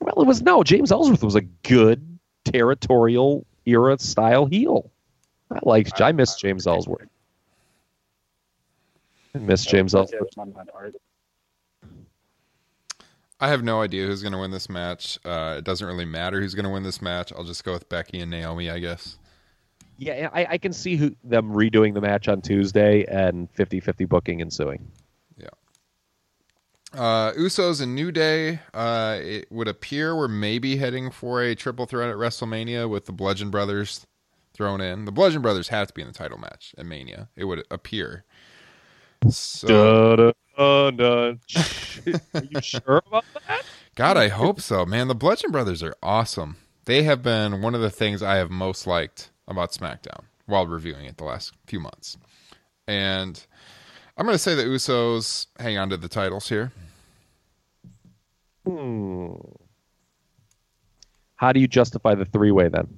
Well, it was no. James Ellsworth was a good territorial era style heel. I liked. I miss James Ellsworth. I miss James Ellsworth. On my part. I have no idea who's going to win this match. Uh, it doesn't really matter who's going to win this match. I'll just go with Becky and Naomi, I guess. Yeah, I, I can see who, them redoing the match on Tuesday and 50-50 booking ensuing. Yeah. Uh, Usos and New Day. Uh, it would appear we're maybe heading for a triple threat at WrestleMania with the Bludgeon Brothers thrown in. The Bludgeon Brothers have to be in the title match at Mania. It would appear. So, Dun, dun, dun. Are you sure about that? God, I hope so, man. The Bludgeon Brothers are awesome. They have been one of the things I have most liked about SmackDown while reviewing it the last few months. And I'm going to say the Usos hang on to the titles here. Hmm. How do you justify the three-way then?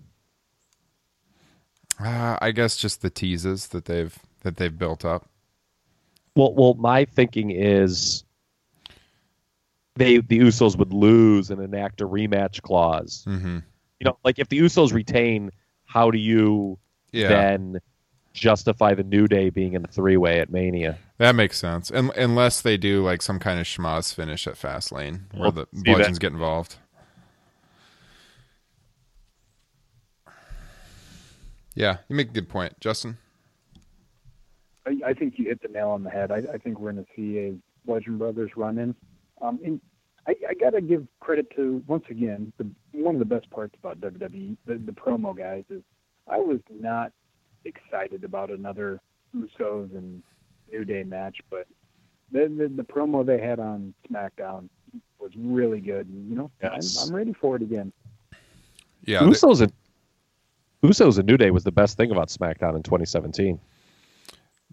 Uh, I guess just the teases that they've that they've built up. Well, well, my thinking is they the Usos would lose and enact a rematch clause. Mm-hmm. You know, like if the Usos retain, how do you Yeah, then justify the New Day being in the three way at Mania? that makes sense. Un unless they do like some kind of schmozz finish at Fastlane where Well, the bludgeons that- get involved. Yeah, you make a good point, Justin. I, I think you hit the nail on the head. I, I think we're going to see a Bludgeon Brothers run in. Um, and I, I got to give credit to once again the one of the best parts about WWE, the, the promo guys is I was not excited about another Usos and New Day match, but the the, the promo they had on SmackDown was really good. And, you know, Yes. I'm, I'm ready for it again. Yeah, they- Usos and Usos and New Day was the best thing about SmackDown in 2017.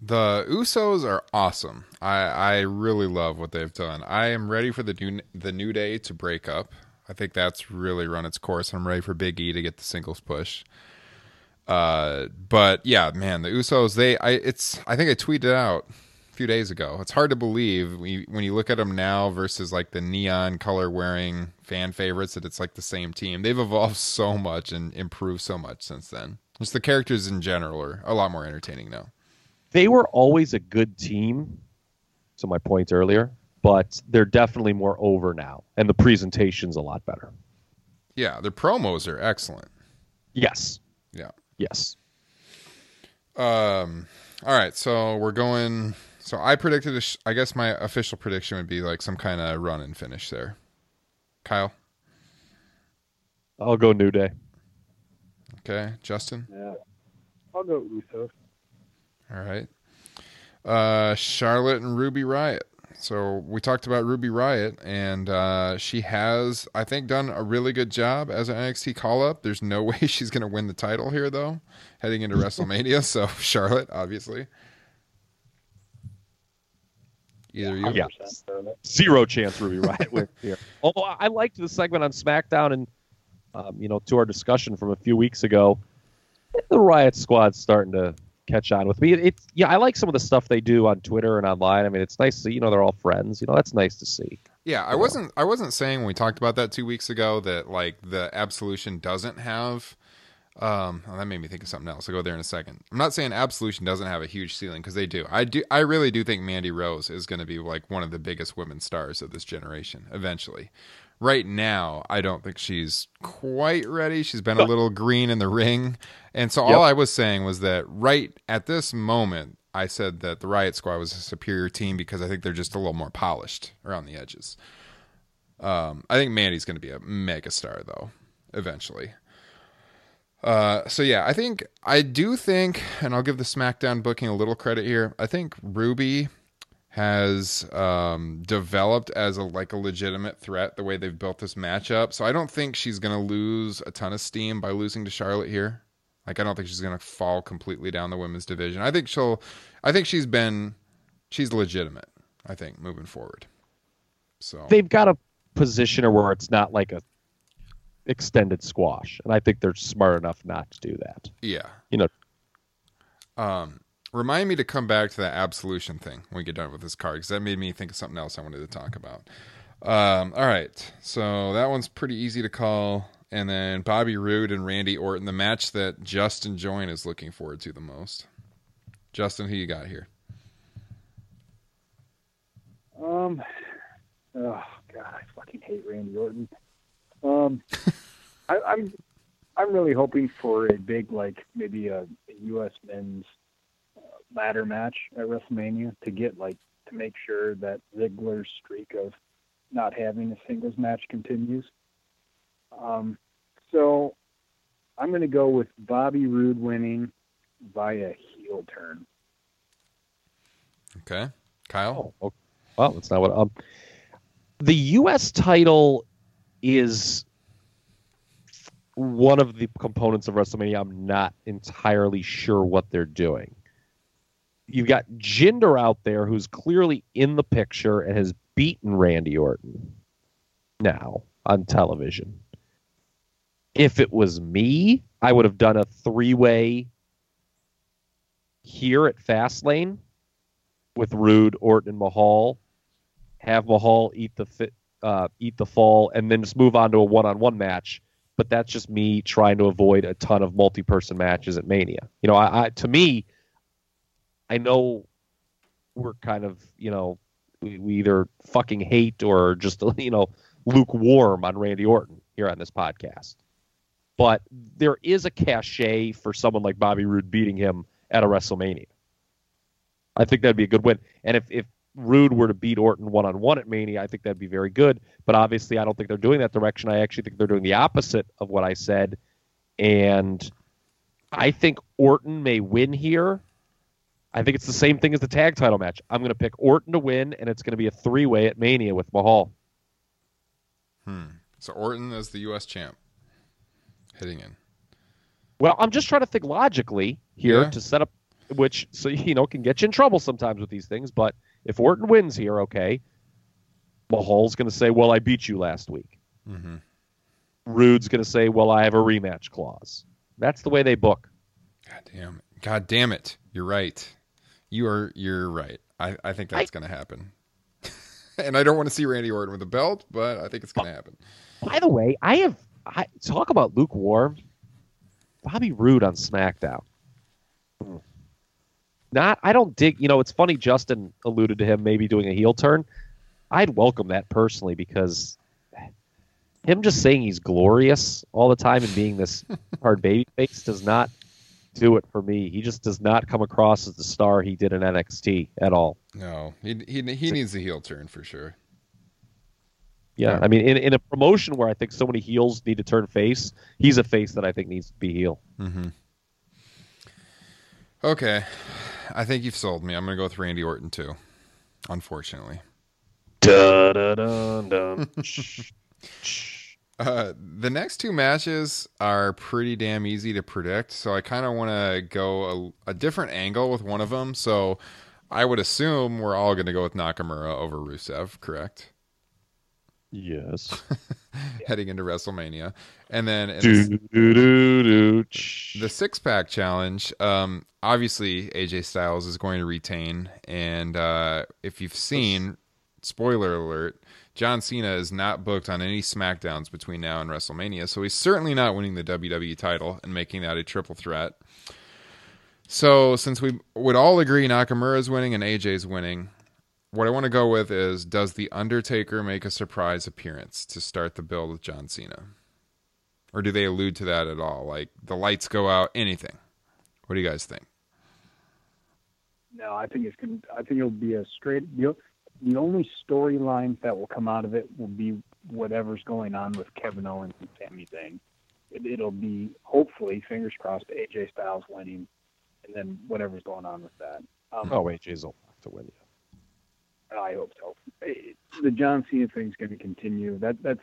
The Usos are awesome. I I really love what they've done. I am ready for the new the New Day to break up. I think that's really run its course. I'm ready for Big E to get the singles push. Uh, but yeah, man, the Usos they I it's I think I tweeted out a few days ago. It's hard to believe when you, when you look at them now versus like the neon color wearing fan favorites that it's like the same team. They've evolved so much and improved so much since then. Just the characters in general are a lot more entertaining now. They were always a good team. To my point earlier, but they're definitely more over now, and the presentation's a lot better. Yeah, their promos are excellent. Yes. Yeah. Yes. Um. All right, so we're going. So I predicted. A sh- I guess my official prediction would be like some kind of run and finish there. Kyle. I'll go New Day. Okay, Justin. Yeah, I'll go Usos. All right. Uh, Charlotte and Ruby Riott. So we talked about Ruby Riott, and uh, she has, I think, done a really good job as an NXT call up. There's no way she's going to win the title here, though, heading into WrestleMania. So Charlotte, obviously. Either you. Yeah. Zero chance Ruby Riott wins here. Although I I liked the segment on SmackDown, and um, you know, to our discussion from a few weeks ago, the Riott Squad's starting to catch on with me. It's yeah, I like some of the stuff they do on Twitter and online. I mean, it's nice to see. You know, they're all friends. You know, that's nice to see. Yeah, I wasn't. I wasn't saying when we talked about that two weeks ago that like the Absolution doesn't have. Um, well, that made me think of something else. I'll go there in a second. I'm not saying Absolution doesn't have a huge ceiling because they do. I do. I really do think Mandy Rose is going to be like one of the biggest women stars of this generation eventually. Right now, I don't think she's quite ready. She's been a little green in the ring, and so all Yep. I was saying was that right at this moment, I said that the Riott Squad was a superior team because I think they're just a little more polished around the edges. Um, I think Mandy's going to be a mega star though, eventually. Uh, so yeah, I think I do think, and I'll give the SmackDown booking a little credit here. I think Ruby has um, developed as a like a legitimate threat the way they've built this matchup. So I don't think she's going to lose a ton of steam by losing to Charlotte here. Like I don't think she's going to fall completely down the women's division. I think she'll. I think she's been. She's legitimate. I think moving forward. So They've got to position her where it's not like a extended squash, and I think they're smart enough not to do that. yeah, You know, Um, remind me to come back to that absolution thing when we get done with this card because that made me think of something else I wanted to talk about. Um, all right, so that one's pretty easy to call. And then Bobby Roode and Randy Orton, the match that Justin Join is looking forward to the most. Justin, who you got here? Um, oh god, I fucking hate Randy Orton. Um, I, I'm I'm really hoping for a big like maybe a, a U.S. men's ladder match at WrestleMania to get like to make sure that Ziggler's streak of not having a singles match continues. Um, so I'm going to go with Bobby Roode winning via heel turn. Okay, Kyle. Oh, okay. well, that's not what. Um, the U.S. title is one of the components of WrestleMania. I'm not entirely sure what they're doing. You've got Jinder out there, who's clearly in the picture and has beaten Randy Orton now on television. If it was me, I would have done a three-way here at Fastlane with Roode, Orton, and Mahal. Have Mahal eat the fit, uh, eat the fall, and then just move on to a one-on-one match. But that's just me trying to avoid a ton of multi-person matches at Mania. You know, I, I to me, I know we're kind of you know we, we either fucking hate or just you know lukewarm on Randy Orton here on this podcast. but there is a cachet for someone like Bobby Roode beating him at a WrestleMania. I think that'd be a good win. And if, if Roode were to beat Orton one on one at Mania, I think that'd be very good. But obviously, I don't think they're doing that direction. I actually think they're doing the opposite of what I said. And I think Orton may win here. I think it's the same thing as the tag title match. I'm going to pick Orton to win, and it's going to be a three way at Mania with Mahal. Hmm. So Orton is the U.S. champ, hitting in. Well, I'm just trying to think logically here Yeah. to set up, which so you know can get you in trouble sometimes with these things. But if Orton wins here, okay, Mahal's going to say, "Well, I beat you last week." Mm-hmm. Roode's going to say, "Well, I have a rematch clause." That's the way they book. God damn it! God damn it! You're right. You are. You're right. I, I think that's going to happen. and I don't want to see Randy Orton with a belt, but I think it's going to happen. By the way, I have I talk about lukewarm. Bobby Roode on SmackDown. Not, I don't dig. You know, it's funny. Justin alluded to him maybe doing a heel turn. I'd welcome that personally because him just saying he's glorious all the time and being this hard baby face does not do it for me. He just does not come across as the star he did in NXT at all. No, he he he needs a heel turn for sure. Yeah, Yeah. I mean, in, in a promotion where I think so many heels need to turn face, he's a face that I think needs to be heel. Mm-hmm. Okay, I think you've sold me. I'm going to go with Randy Orton too. Unfortunately, Dun, dun, dun, dun. Uh, the next two matches are pretty damn easy to predict. So I kind of want to go a, a different angle with one of them. So I would assume we're all going to go with Nakamura over Rusev, correct? yes. Heading into WrestleMania, and then in the- Do, do, do, do. the six pack challenge um obviously aj styles is going to retain and uh if you've seen spoiler alert john cena is not booked on any smackdowns between now and wrestlemania so he's certainly not winning the wwe title and making that a triple threat so since we would all agree nakamura's winning and aj's winning what i want to go with is does the undertaker make a surprise appearance to start the build with john cena or do they allude to that at all? Like the lights go out, anything? What do you guys think? No, I think it's going. I think it'll be a straight. The, the only storyline that will come out of it will be whatever's going on with Kevin Owens and Sami Zayn. It, it'll be hopefully, fingers crossed, AJ Styles winning, and then whatever's going on with that. Um, Oh, AJ's will have to win. Yeah. I hope so. Eh, The John Cena thing's going to continue. That that's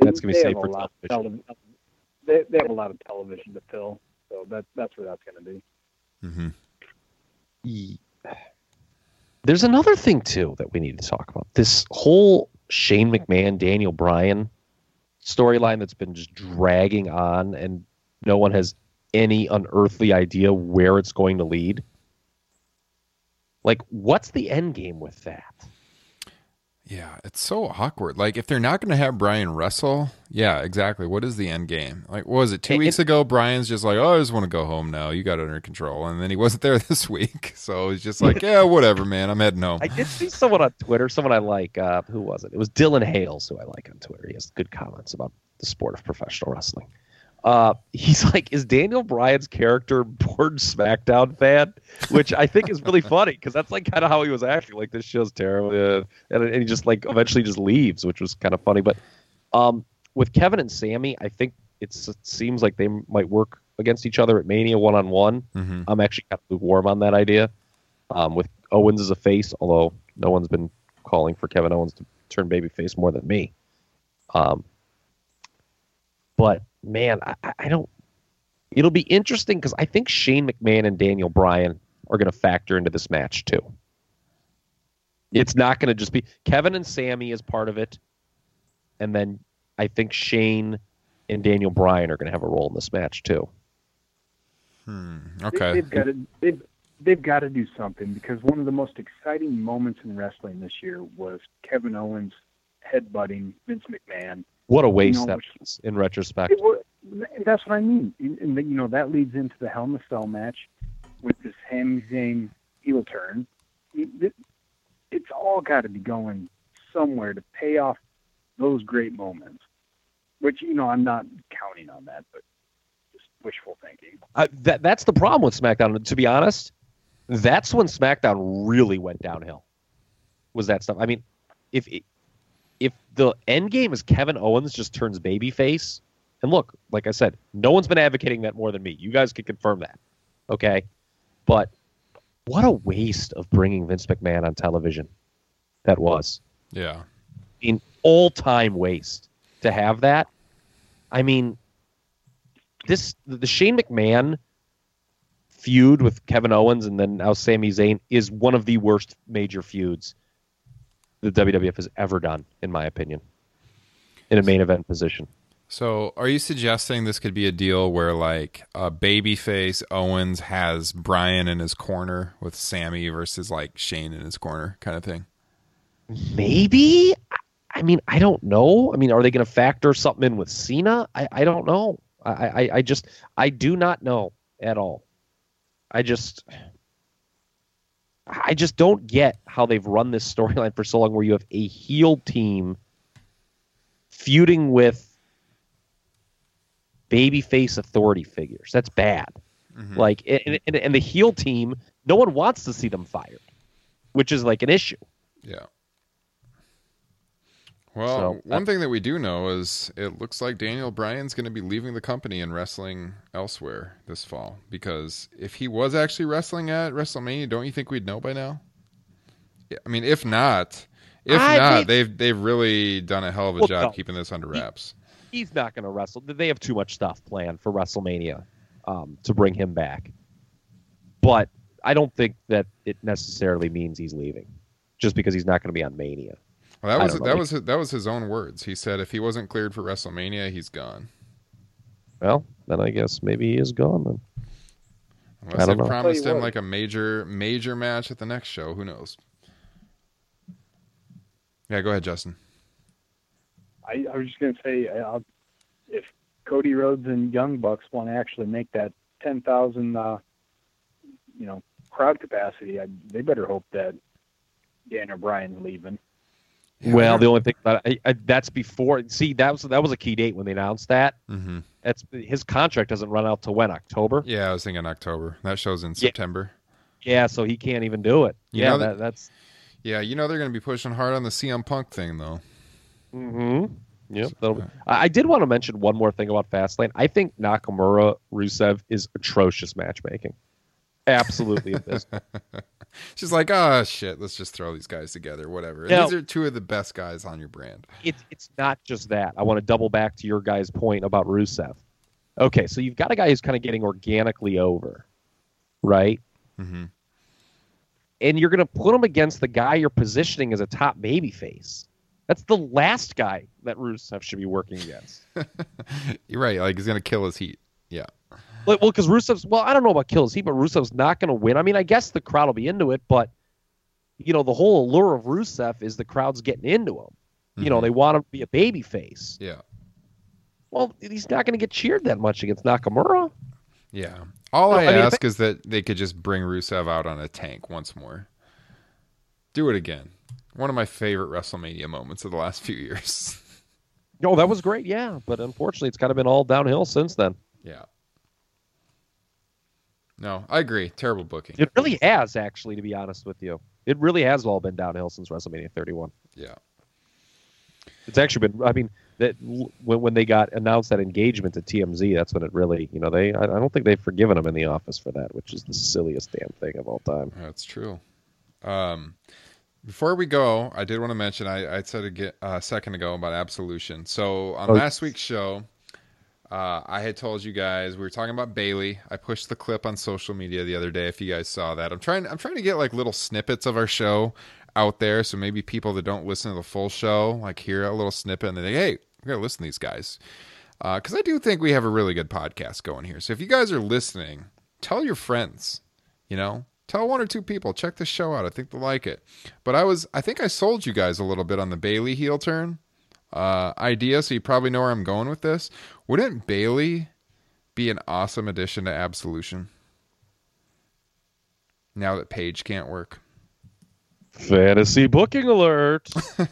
That's gonna be they safe have a for lot of television. tele- They, they have a lot of television to fill, so that that's where that's going to be. Mm-hmm. Ye- There's another thing too that we need to talk about. This whole Shane McMahon, Daniel Bryan storyline that's been just dragging on, and no one has any unearthly idea where it's going to lead. Like, what's the end game with that? Yeah, it's so awkward. Like if they're not going to have Bryan wrestle, yeah, exactly. What is the end game? Like, what was it two It- weeks ago? Bryan's just like, oh, I just want to go home now. You got it under control, and then he wasn't there this week, so he's just like, yeah, whatever, man. I'm heading home. I did see someone on Twitter, someone I like. Uh, who was it? It was Dylan Hales, who I like on Twitter. He has good comments about the sport of professional wrestling. Uh, he's like, is Daniel Bryan's character born SmackDown fan? Which I think is really funny because that's like kind of how he was acting. Like this show's terrible, uh, and, and he just like eventually just leaves, which was kind of funny. But um, with Kevin and Sami, I think it's, it seems like they might work against each other at Mania one on one. I'm actually kind of lukewarm on that idea. Um, with Owens as a face, although no one's been calling for Kevin Owens to turn babyface more than me. Um, but man, I, I- I don't. It'll be interesting because I think Shane McMahon and Daniel Bryan are going to factor into this match too. It's not going to just be Kevin and Sami as part of it, and then I think Shane and Daniel Bryan are going to have a role in this match too. Hmm. Okay. They've got to they've, they've got to do something because one of the most exciting moments in wrestling this year was Kevin Owens headbutting Vince McMahon. What a waste know, that was in retrospect. It that's what I mean. And, you know that leads into the Hell in a Cell match with this Sami Zayn heel turn. It- it- It's all got to be going somewhere to pay off those great moments. Which you know I'm not counting on that, but just wishful thinking. Uh, that that's the problem with SmackDown. To be honest, that's when SmackDown really went downhill. Was that stuff? I mean, if if the end game is Kevin Owens just turns babyface, and look, like I said, no one's been advocating that more than me. You guys can confirm that, okay? But what a waste of bringing Vince McMahon on television. That was Yeah. an all time waste to have that. I mean, this the Shane McMahon feud with Kevin Owens and then now Sami Zayn is one of the worst major feuds the WWF has ever done, in my opinion, in a main event position. So, are you suggesting this could be a deal where, like, a babyface Owens has Bryan in his corner with Sami versus like Shane in his corner, kind of thing? Maybe. I mean, I don't know. I mean, are they going to factor something in with Cena? I, I don't know. I, I, I just, I do not know at all. I just, I just don't get how they've run this storyline for so long where you have a heel team feuding with babyface authority figures. That's bad. Mm-hmm. Like, and, and, and the heel team, no one wants to see them fired, which is like an issue. Yeah. Well, So, one uh, thing that we do know is it looks like Daniel Bryan's going to be leaving the company and wrestling elsewhere this fall. Because if he was actually wrestling at WrestleMania, don't you think we'd know by now? Yeah, I mean, if not, if I not, mean- they've they've really done a hell of a Well, job no. keeping this under wraps. he's not going to wrestle. They have too much stuff planned for WrestleMania um, to bring him back. But I don't think that it necessarily means he's leaving, just because he's not going to be on Mania. Well, that was don't know. that was that was his own words. He said if he wasn't cleared for WrestleMania, he's gone. Well, then I guess maybe he is gone. Then Unless I they don't know. promised him what. like a major major match at the next show. Who knows? Yeah, go ahead, Justin. I, I was just going to say, uh, if Cody Rhodes and Young Bucks want to actually make that ten thousand, uh, you know, crowd capacity, I, they better hope that Daniel Bryan's leaving. Well, the only thing about I, I, that's before. See, that was that was a key date when they announced that. hmm That's his contract doesn't run out to when October. Yeah, I was thinking October. That show's in Yeah. September. Yeah, so he can't even do it. You yeah, that, that- that's. Yeah, you know they're going to be pushing hard on the CM Punk thing though. Mm-hmm. Yep. that'll be- I I did want to mention one more thing about Fastlane. I think Nakamura Rusev is atrocious matchmaking. Absolutely abysmal. She's like, oh shit, let's just throw these guys together, whatever. Now- these are two of the best guys on your brand. It's it's not just that. I want to double back to your guy's point about Rusev. Okay, so you've got a guy who's kind of getting organically over, right? Mm-hmm. And you're going to put him against the guy you're positioning as a top babyface. That's the last guy that Rusev should be working against. You're right. Like he's going to kill his heat. Yeah. Well, because Rusev's well, I don't know about kills he, but Rusev's not going to win. I mean, I guess the crowd will be into it, but you know, the whole allure of Rusev is the crowd's getting into him. You know, Mhm. they want him to be a baby face. Yeah. Well, he's not going to get cheered that much against Nakamura. Yeah. All No, I, I mean, ask is that they could just bring Rusev out on a tank once more. Do it again. One of my favorite WrestleMania moments of the last few years. No, that was great, yeah, but unfortunately, it's kind of been all downhill since then. yeah. No, I agree. Terrible booking. It really has, actually, to be honest with you. It really has all been downhill since WrestleMania 31. Yeah. It's actually been. I mean, that when when they got announced that engagement to TMZ, that's when it really, you know, they. I, I don't think they've forgiven him in the office for that, which is the silliest damn thing of all time. That's true. Um, before we go, I did want to mention I, I said a, ge- a second ago about absolution. So on Oh. last week's show, uh, I had told you guys we were talking about Bayley. I pushed the clip on social media the other day. If you guys saw that, I'm trying. I'm trying to get like little snippets of our show out there, so maybe people that don't listen to the full show like hear a little snippet and they think, "Hey, we gotta listen to these guys," because I do think we have a really good podcast going here. So if you guys are listening, tell your friends. You know, tell one or two people check the show out. I think they'll like it. But I was, I think I sold you guys a little bit on the Bayley heel turn uh, idea, so you probably know where I'm going with this. Wouldn't Bayley be an awesome addition to Absolution? Now that Paige can't work. Fantasy booking alert.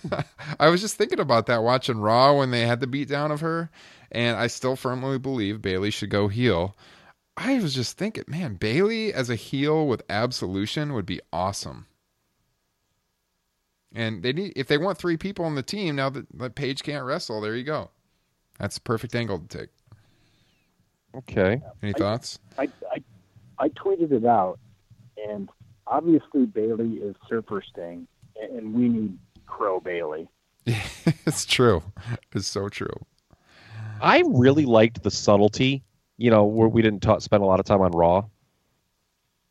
I was just thinking about that watching Raw when they had the beatdown of her, and I still firmly believe Bayley should go heel. I was just thinking, man, Bayley as a heel with absolution would be awesome. And they need if they want three people on the team now that, that Paige can't wrestle, there you go. That's the perfect angle to take. Okay. Any thoughts? I, I, I tweeted it out, and obviously Bayley is Surfer Sting, and- and we need Crow Bayley. it's true. It's so true. I really liked the subtlety. You know, where we didn't ta- spend a lot of time on Raw.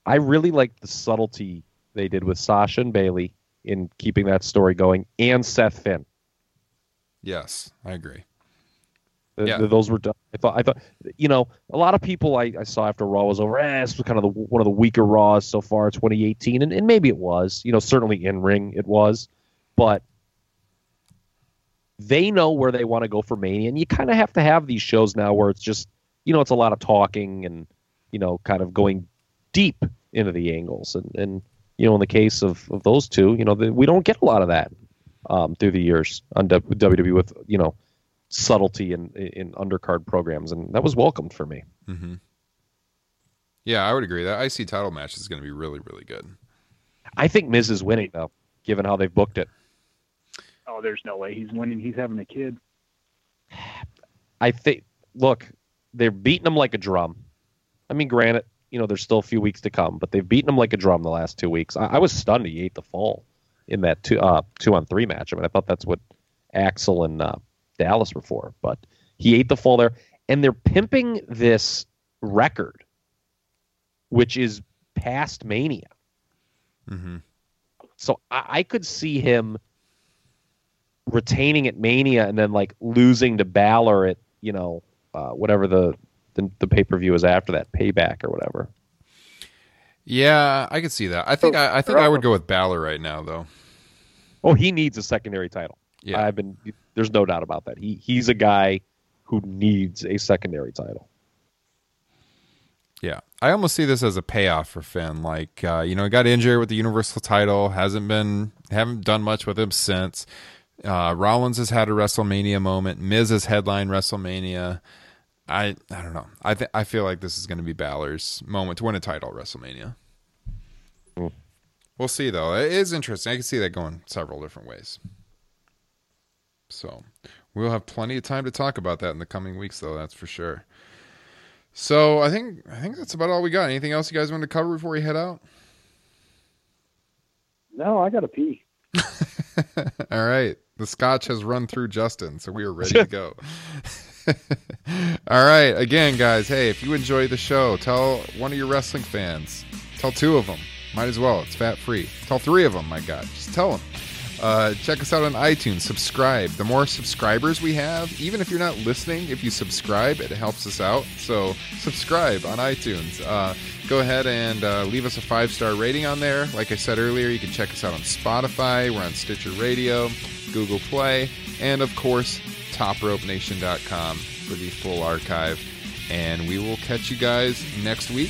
I really liked the subtlety they did with Sasha and Bayley in keeping that story going, and Seth Finn. Yes, I agree. Th- Yeah. th- those were done. I thought. I thought. You know, a lot of people I, I saw after Raw was over. Eh, this was kind of the, one of the weaker Raws so far, 2018, and, and maybe it was. You know, certainly in ring it was, but they know where they want to go for Mania, and you kind of have to have these shows now where it's just, you know, it's a lot of talking and, you know, kind of going deep into the angles, and and you know, in the case of, of those two, you know, the, we don't get a lot of that um, through the years on WWE with you know subtlety in in undercard programs, and that was welcomed for me. hmm Yeah, I would agree. That IC title match is going to be really, really good. I think Miz is winning though, given how they've booked it. Oh, there's no way he's winning. He's having a kid. I think. Look, they're beating him like a drum. I mean, granted, you know, there's still a few weeks to come, but they've beaten him like a drum the last two weeks. I, I was stunned he ate the fall in that two uh, two on three match. I mean, I thought that's what Axel and uh, Dallas were for, but he ate the fall there, and they're pimping this record, which is past Mania. hmm So I, I could see him retaining at Mania and then like losing to Balor at you know uh, whatever the the, the pay per view is after that, Payback or whatever. Yeah, I could see that. I think I, I think I would go with Balor right now, though. Oh, he needs a secondary title. Yeah. I've been. There's no doubt about that. He he's a guy who needs a secondary title. Yeah, I almost see this as a payoff for Finn. Like, uh, you know, he got injured with the Universal title, hasn't been, haven't done much with him since. Uh, Rollins has had a WrestleMania moment. Miz has headlined WrestleMania. I, I don't know. I, th- I feel like this is going to be Balor's moment to win a title at WrestleMania. Hmm. We'll see, though. It is interesting. I can see that going several different ways. So, we'll have plenty of time to talk about that in the coming weeks, though. That's for sure. So I think I think that's about all we got. Anything else you guys want to cover before we head out? No, I got to pee. all right. The scotch has run through Justin, so we are ready to go. all right. Again, guys, hey, if you enjoy the show, tell one of your wrestling fans. Tell two of them. Might as well. It's fat free. Tell three of them, my God. Just tell them. Uh, check us out on iTunes. Subscribe. The more subscribers we have, even if you're not listening, if you subscribe, it helps us out. So subscribe on iTunes. Uh, go ahead and uh, leave us a five star rating on there. Like I said earlier, you can check us out on Spotify. We're on Stitcher Radio, Google Play, and of course, TopRopeNation.com for the full archive. And we will catch you guys next week.